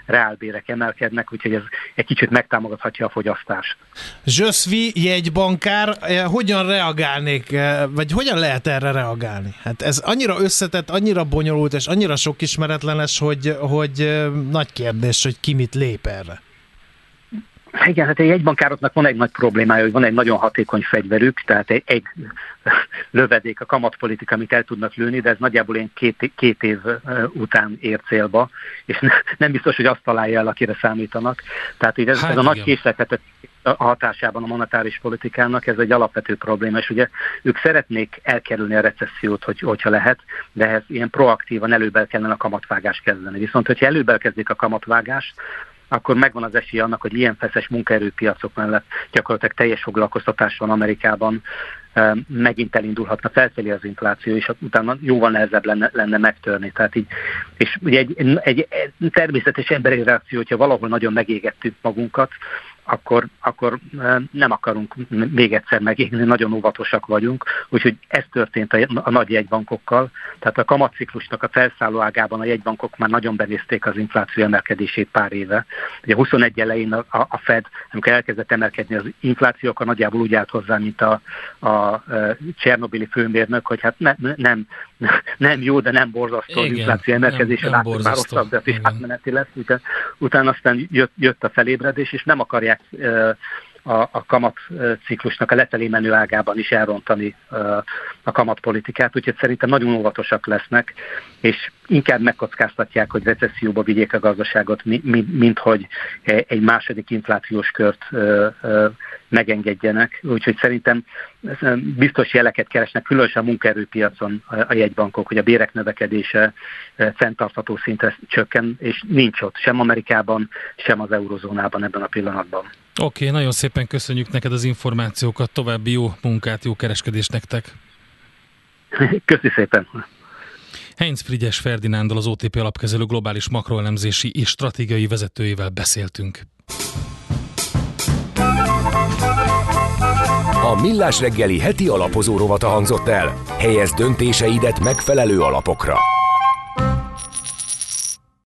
reálbérek emelkednek, úgyhogy ez egy kicsit megtámogathatja a fogyasztást. Zsöszvi jegybankár, hogyan reagálnék, vagy hogyan lehet erre reagálni? Hát ez annyira összetett, annyira bonyolult, és annyira sok ismeretlenes, hogy, hogy nagy kérdés, hogy ki mit lép erre. Igen, hát egy jegybankároknak van egy nagy problémája, hogy van egy nagyon hatékony fegyverük, tehát egy, egy lövedék a kamatpolitika, amit el tudnak lőni, de ez nagyjából én két, két év után ér célba, és nem biztos, hogy azt találja el, akire számítanak. Tehát ez, hát ez a nagy készletet a hatásában a monetáris politikának ez egy alapvető probléma, és ugye ők szeretnék elkerülni a recessziót, hogy, hogyha lehet, de ehhez ilyen proaktívan előbb kellene a kamatvágást kezdeni. Viszont, hogyha előbb kezdik a kamatvágást, akkor megvan az esély annak, hogy ilyen feszes munkaerőpiacok mellett gyakorlatilag teljes foglalkoztatás van Amerikában, megint elindulhatna felfelé az infláció, és utána jóval nehezebb lenne, lenne megtörni. Tehát így, és ugye egy, egy természetes emberi reakció, hogyha valahol nagyon megégettük magunkat, akkor, akkor nem akarunk még egyszer megégni, nagyon óvatosak vagyunk, úgyhogy ez történt a, a nagy jegybankokkal, tehát a kamatciklusnak a felszálló ágában a jegybankok már nagyon benézték az infláció emelkedését pár éve. Ugye 21 elején a, a Fed, amikor elkezdett emelkedni az infláció, akkor nagyjából úgy állt hozzá, mint a, a Csernobili főmérnök, hogy hát ne, nem, nem jó, de nem borzasztó az infláció emelkedése, már rosszabb, de átmeneti lesz, utána, aztán jött, jött a felébredés, és nem akarják a, a kamatciklusnak a lefelé menő ágában is elrontani a kamatpolitikát, úgyhogy szerintem nagyon óvatosak lesznek, és inkább megkockáztatják, hogy recesszióba vigyék a gazdaságot, mint hogy egy második inflációs kört megengedjenek. Úgyhogy szerintem biztos jeleket keresnek, különösen a munkaerőpiacon a jegybankok, hogy a bérek növekedése fenntartható szintre csökken, és nincs ott sem Amerikában, sem az eurozónában ebben a pillanatban. Oké, okay, nagyon szépen köszönjük neked az információkat, további jó munkát, jó kereskedést nektek. Köszi szépen. Heinz Frigyes Ferdinándal, az OTP alapkezelő globális makroelemzési és stratégiai vezetőjével beszéltünk. A Millás reggeli heti alapozó rovata hangzott el. Helyez döntéseidet megfelelő alapokra.